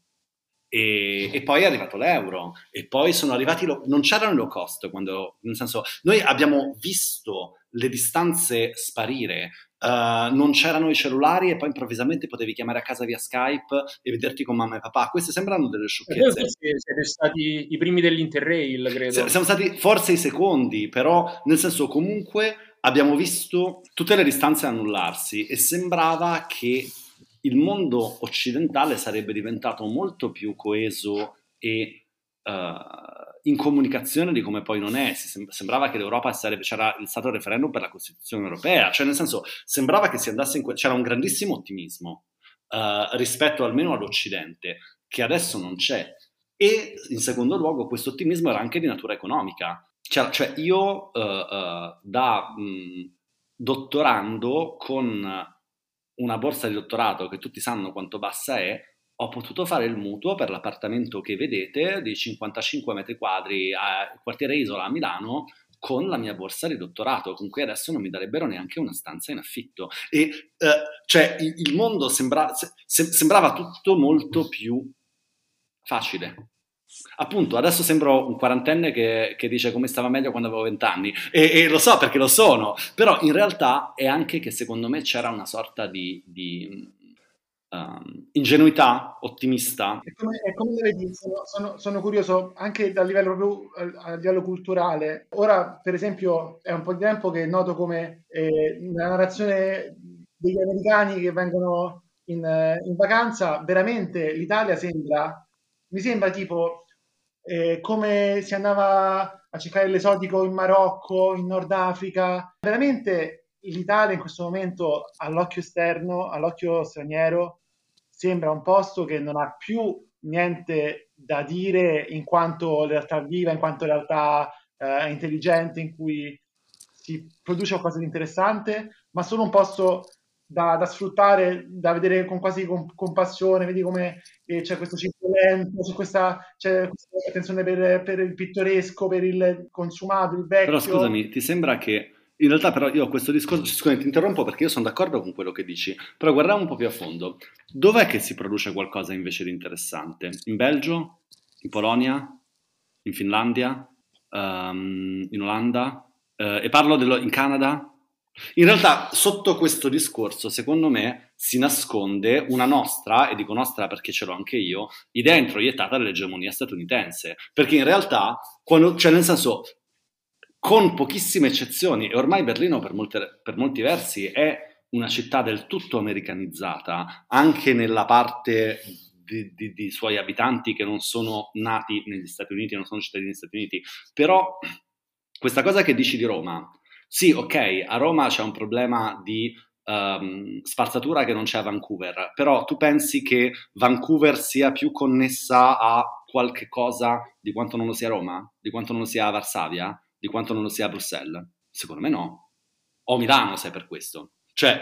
E, e, poi è arrivato l'euro. E poi sono arrivati lo, non c'erano i low cost quando nel senso noi abbiamo visto le distanze sparire. Uh, non c'erano i cellulari e poi improvvisamente potevi chiamare a casa via Skype e vederti con mamma e papà. Queste sembrano delle sciocchezze. siete stati i primi dell'Interrail credo. Siamo stati forse i secondi però nel senso comunque abbiamo visto tutte le distanze annullarsi e sembrava che il mondo occidentale sarebbe diventato molto più coeso e uh, in comunicazione di come poi non è. Sem- sembrava che l'Europa sarebbe, c'era il stato referendum per la Costituzione europea, cioè nel senso sembrava che si andasse in que- c'era un grandissimo ottimismo uh, rispetto almeno all'Occidente, che adesso non c'è. E in secondo luogo questo ottimismo era anche di natura economica. Cioè, cioè io uh, da mh, dottorando con una borsa di dottorato che tutti sanno quanto bassa è, ho potuto fare il mutuo per l'appartamento che vedete di 55 metri quadri a quartiere Isola a Milano con la mia borsa di dottorato, con cui adesso non mi darebbero neanche una stanza in affitto. E eh, cioè il mondo sembra, se, sembrava tutto molto più facile. Appunto, adesso sembro un quarantenne che, che, dice come stava meglio quando avevo vent'anni e, e, lo so perché lo sono, però in realtà è anche che secondo me c'era una sorta di, di um, ingenuità ottimista. E come, e come vedi, sono, sono, sono, curioso anche dal livello proprio a livello culturale. Ora, per esempio, è un po' di tempo che noto come eh, nella narrazione degli americani che vengono in, in vacanza, veramente l'Italia sembra mi sembra tipo eh, come si andava a cercare l'esotico in Marocco, in Nord Africa. Veramente l'Italia in questo momento all'occhio esterno, all'occhio straniero, sembra un posto che non ha più niente da dire in quanto realtà viva, in quanto realtà eh, intelligente, in cui si produce qualcosa di interessante, ma solo un posto da, da sfruttare, da vedere con quasi compassione, vedi come eh, c'è questo ciclo lento, c'è questa, c'è questa attenzione per, per, il pittoresco, per il consumato, il vecchio. Però scusami, ti sembra che in realtà però io questo discorso, scusami ti interrompo perché io sono d'accordo con quello che dici, però guardiamo un po' più a fondo. Dov'è che si produce qualcosa invece di interessante? In Belgio? In Polonia? In Finlandia? Um, in Olanda? Uh, e parlo dello, in Canada? In realtà, sotto questo discorso, secondo me, si nasconde una nostra, e dico nostra perché ce l'ho anche io, idea introiettata dall'egemonia statunitense. Perché in realtà, quando, cioè nel senso, con pochissime eccezioni, e ormai Berlino per, molte, per molti versi è una città del tutto americanizzata, anche nella parte di, di, di, suoi abitanti che non sono nati negli Stati Uniti, non sono cittadini degli Stati Uniti. Però questa cosa che dici di Roma, sì, ok, a Roma c'è un problema di um, spazzatura che non c'è a Vancouver, però tu pensi che Vancouver sia più connessa a qualche cosa di quanto non lo sia Roma? Di quanto non lo sia Varsavia? di quanto non lo sia Bruxelles? Secondo me no. O Milano, se per questo. Cioè...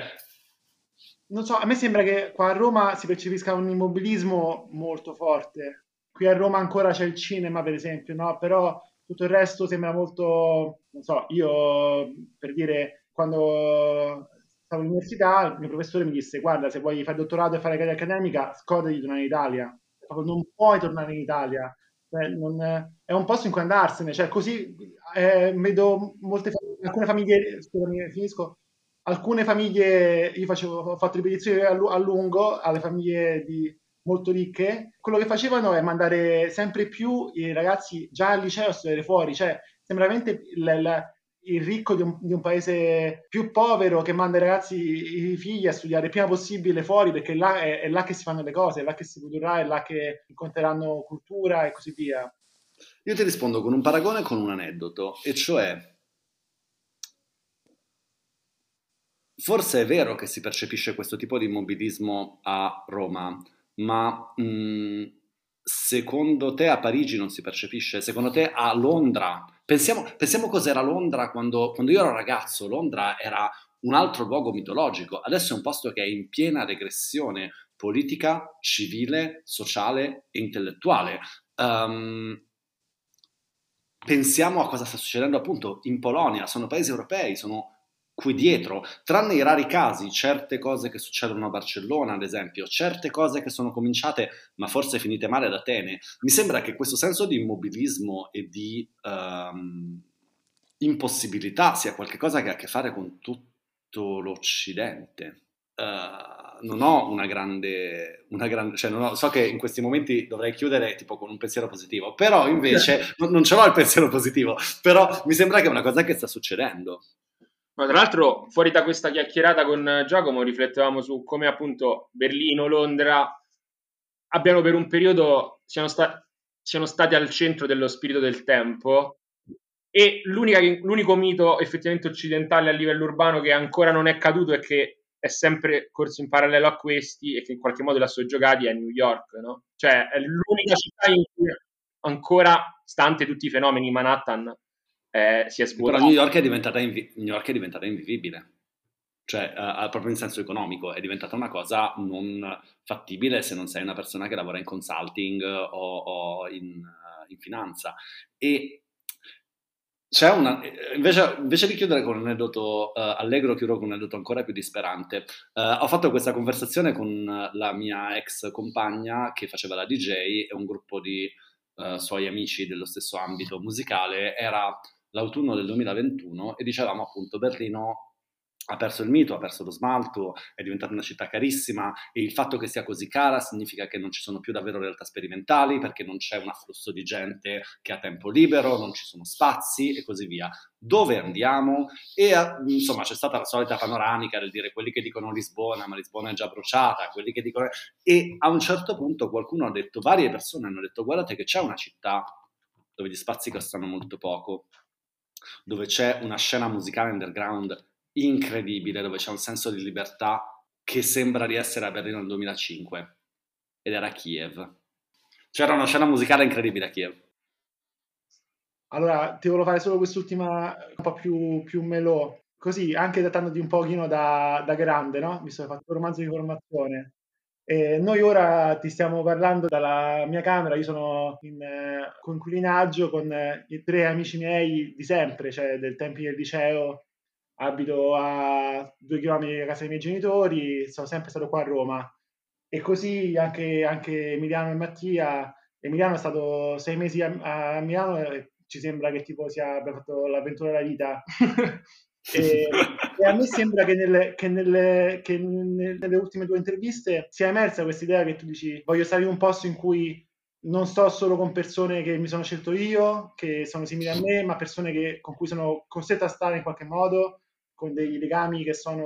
Non so, a me sembra che qua a Roma si percepisca un immobilismo molto forte. Qui a Roma ancora c'è il cinema, per esempio, no? Però tutto il resto sembra molto... Non so, io per dire, quando stavo all'università, il mio professore mi disse, guarda, se vuoi fare dottorato e fare carriera accademica, scordati di tornare in Italia. Non puoi tornare in Italia cioè, non, è un posto in cui andarsene, cioè così eh, vedo molte alcune famiglie, scusami, finisco, alcune famiglie, io facevo, ho fatto ripetizioni a lungo alle famiglie di, molto ricche, quello che facevano è mandare sempre più i ragazzi già al liceo a studiare fuori, cioè sembra veramente la, la, il ricco di un, di un, paese più povero che manda i ragazzi, i figli a studiare il prima possibile fuori perché là è, è, là che si fanno le cose, è là che si produrrà, è là che incontreranno cultura e così via. Io ti rispondo con un paragone con un aneddoto, e cioè forse è vero che si percepisce questo tipo di immobilismo a Roma, ma mh, mm, secondo te a Parigi non si percepisce? Secondo te a Londra? Pensiamo, pensiamo cos'era Londra quando, quando io ero ragazzo. Londra era un altro luogo mitologico, adesso è un posto che è in piena regressione politica, civile, sociale e intellettuale. Um, pensiamo a cosa sta succedendo appunto in Polonia, sono paesi europei, sono qui dietro, tranne i rari casi, certe cose che succedono a Barcellona, ad esempio, certe cose che sono cominciate ma forse finite male ad Atene, mi sembra che questo senso di immobilismo e di um, impossibilità sia qualcosa che ha a che fare con tutto l'Occidente. Uh, non ho una grande, una grande cioè ho, so che in questi momenti dovrei chiudere tipo con un pensiero positivo, però invece non, non ce l'ho il pensiero positivo, però mi sembra che è una cosa che sta succedendo. Ma tra l'altro, fuori da questa chiacchierata con Giacomo, riflettevamo su come appunto Berlino, Londra abbiano per un periodo siano, sta- siano stati al centro dello spirito del tempo e l'unico mito effettivamente occidentale a livello urbano che ancora non è caduto e che è sempre corso in parallelo a questi e che in qualche modo la soggiogati è New York, no? Cioè è l'unica città in cui ancora, stante tutti i fenomeni Manhattan, eh, si è svuotata. Però New York è diventata, invi- New York è diventata invivibile, cioè uh, proprio in senso economico, è diventata una cosa non fattibile se non sei una persona che lavora in consulting o, o in, in, finanza. E c'è una, invece, invece, di chiudere con un aneddoto uh, allegro, chiudo con un aneddoto ancora più disperante. Uh, ho fatto questa conversazione con la mia ex compagna che faceva la DJ e un gruppo di uh, suoi amici dello stesso ambito musicale. Era l'autunno del 2021 e dicevamo appunto Berlino ha perso il mito, ha perso lo smalto, è diventata una città carissima e il fatto che sia così cara significa che non ci sono più davvero realtà sperimentali perché non c'è un afflusso di gente che ha tempo libero, non ci sono spazi e così via. Dove andiamo? E insomma c'è stata la solita panoramica del dire quelli che dicono Lisbona, ma Lisbona è già bruciata, quelli che dicono... E a un certo punto qualcuno ha detto, varie persone hanno detto guardate che c'è una città dove gli spazi costano molto poco, dove c'è una scena musicale underground incredibile, dove c'è un senso di libertà che sembra di essere a Berlino nel 2005, ed era Kiev. C'era una scena musicale incredibile a Kiev. Allora, ti volevo fare solo quest'ultima, un po' più, più melò, così anche trattandoti un pochino da, da grande, no? Che hai fatto un romanzo di formazione. E noi ora ti stiamo parlando dalla mia camera, io sono in eh, conculinaggio con eh, i tre amici miei di sempre, cioè del tempi del liceo, abito a due chilometri da casa dei miei genitori, sono sempre stato qua a Roma. E così anche, anche Emiliano e Mattia. Emiliano è stato sei mesi a, a Milano e ci sembra che tipo sia, abbia fatto l'avventura della vita. E, e, a me sembra che, nelle, che, nelle, che nelle, ultime due interviste sia emersa questa idea che tu dici voglio stare in un posto in cui non sto solo con persone che mi sono scelto io, che sono simili a me, ma persone che, con cui sono costretto a stare in qualche modo, con dei legami che sono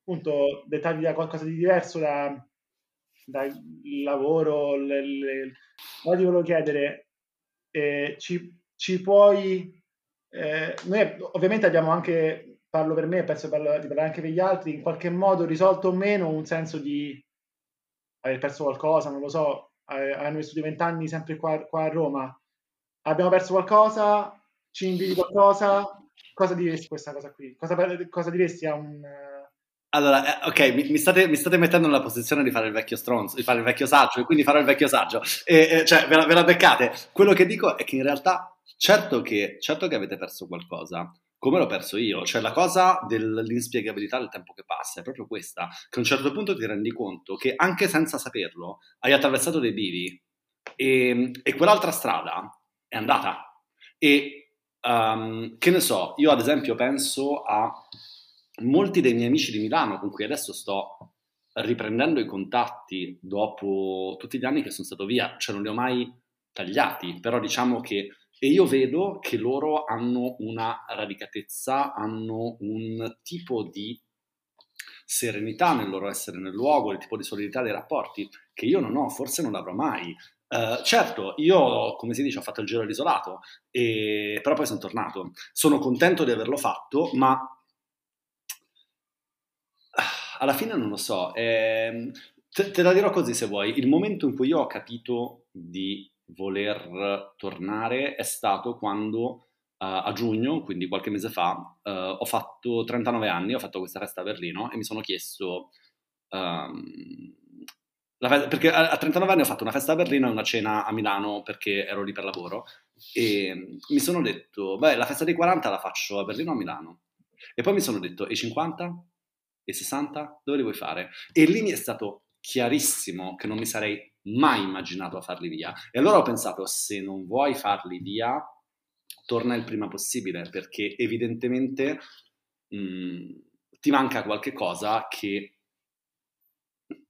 appunto dettati da qualcosa di diverso da, dal lavoro. Le, le... Ora ti volevo chiedere, eh, ci, ci puoi eh, noi ovviamente abbiamo anche, parlo per me, penso di parlare anche per gli altri, in qualche modo risolto o meno un senso di aver perso qualcosa, non lo so, hanno vissuto vent'anni sempre qua, qua, a Roma, abbiamo perso qualcosa, ci inviti qualcosa, cosa diresti questa cosa qui? Cosa, cosa diresti a un... Allora, eh, ok, mi, mi, state, mi, state, mettendo nella posizione di fare il vecchio stronzo, di fare il vecchio saggio, e quindi farò il vecchio saggio. E, e, cioè, ve la, ve la beccate. Quello che dico è che in realtà Certo che, certo che avete perso qualcosa, come l'ho perso io, cioè la cosa dell'inspiegabilità del tempo che passa è proprio questa, che a un certo punto ti rendi conto che anche senza saperlo hai attraversato dei bivi e, e quell'altra strada è andata. E um, che ne so, io ad esempio penso a molti dei miei amici di Milano con cui adesso sto riprendendo i contatti dopo tutti gli anni che sono stato via, cioè non li ho mai tagliati, però diciamo che e io vedo che loro hanno una radicatezza, hanno un tipo di serenità nel loro essere nel luogo, il tipo di solidità dei rapporti che io non ho, forse non l'avrò mai. Uh, certo, io, come si dice, ho fatto il giro all'isolato, e... però poi sono tornato. Sono contento di averlo fatto, ma alla fine non lo so. Eh, te, te la dirò così se vuoi. Il momento in cui io ho capito di voler tornare è stato quando uh, a giugno, quindi qualche mese fa, uh, ho fatto 39 anni, ho fatto questa festa a Berlino e mi sono chiesto... Um, fe- perché a, a 39 anni ho fatto una festa a Berlino e una cena a Milano perché ero lì per lavoro e mi sono detto, beh, la festa dei 40 la faccio a Berlino o a Milano. E poi mi sono detto, e 50? E 60? Dove li vuoi fare? E lì mi è stato chiarissimo che non mi sarei mai immaginato a farli via. E allora ho pensato, se non vuoi farli via, torna il prima possibile, perché evidentemente mh, mm, ti manca qualche cosa che,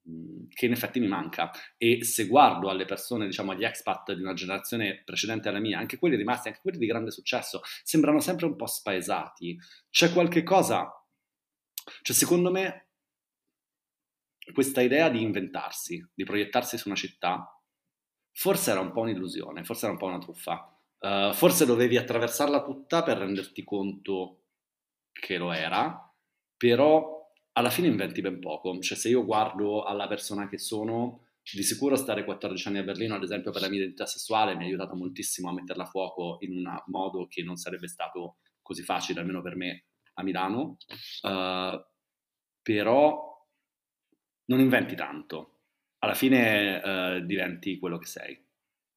mm, che in effetti mi manca. E se guardo alle persone, diciamo agli expat di una generazione precedente alla mia, anche quelli rimasti, anche quelli di grande successo, sembrano sempre un po' spaesati. C'è qualche cosa, cioè secondo me questa idea di inventarsi, di proiettarsi su una città, forse era un po' un'illusione, forse era un po' una truffa. Uh, forse dovevi attraversarla tutta per renderti conto che lo era, però alla fine inventi ben poco. Cioè, se io guardo alla persona che sono, di sicuro stare 14 anni a Berlino, ad esempio, per la mia identità sessuale mi ha aiutato moltissimo a metterla a fuoco in un modo che non sarebbe stato così facile, almeno per me, a Milano. Uh, però non inventi tanto, alla fine eh, diventi quello che sei.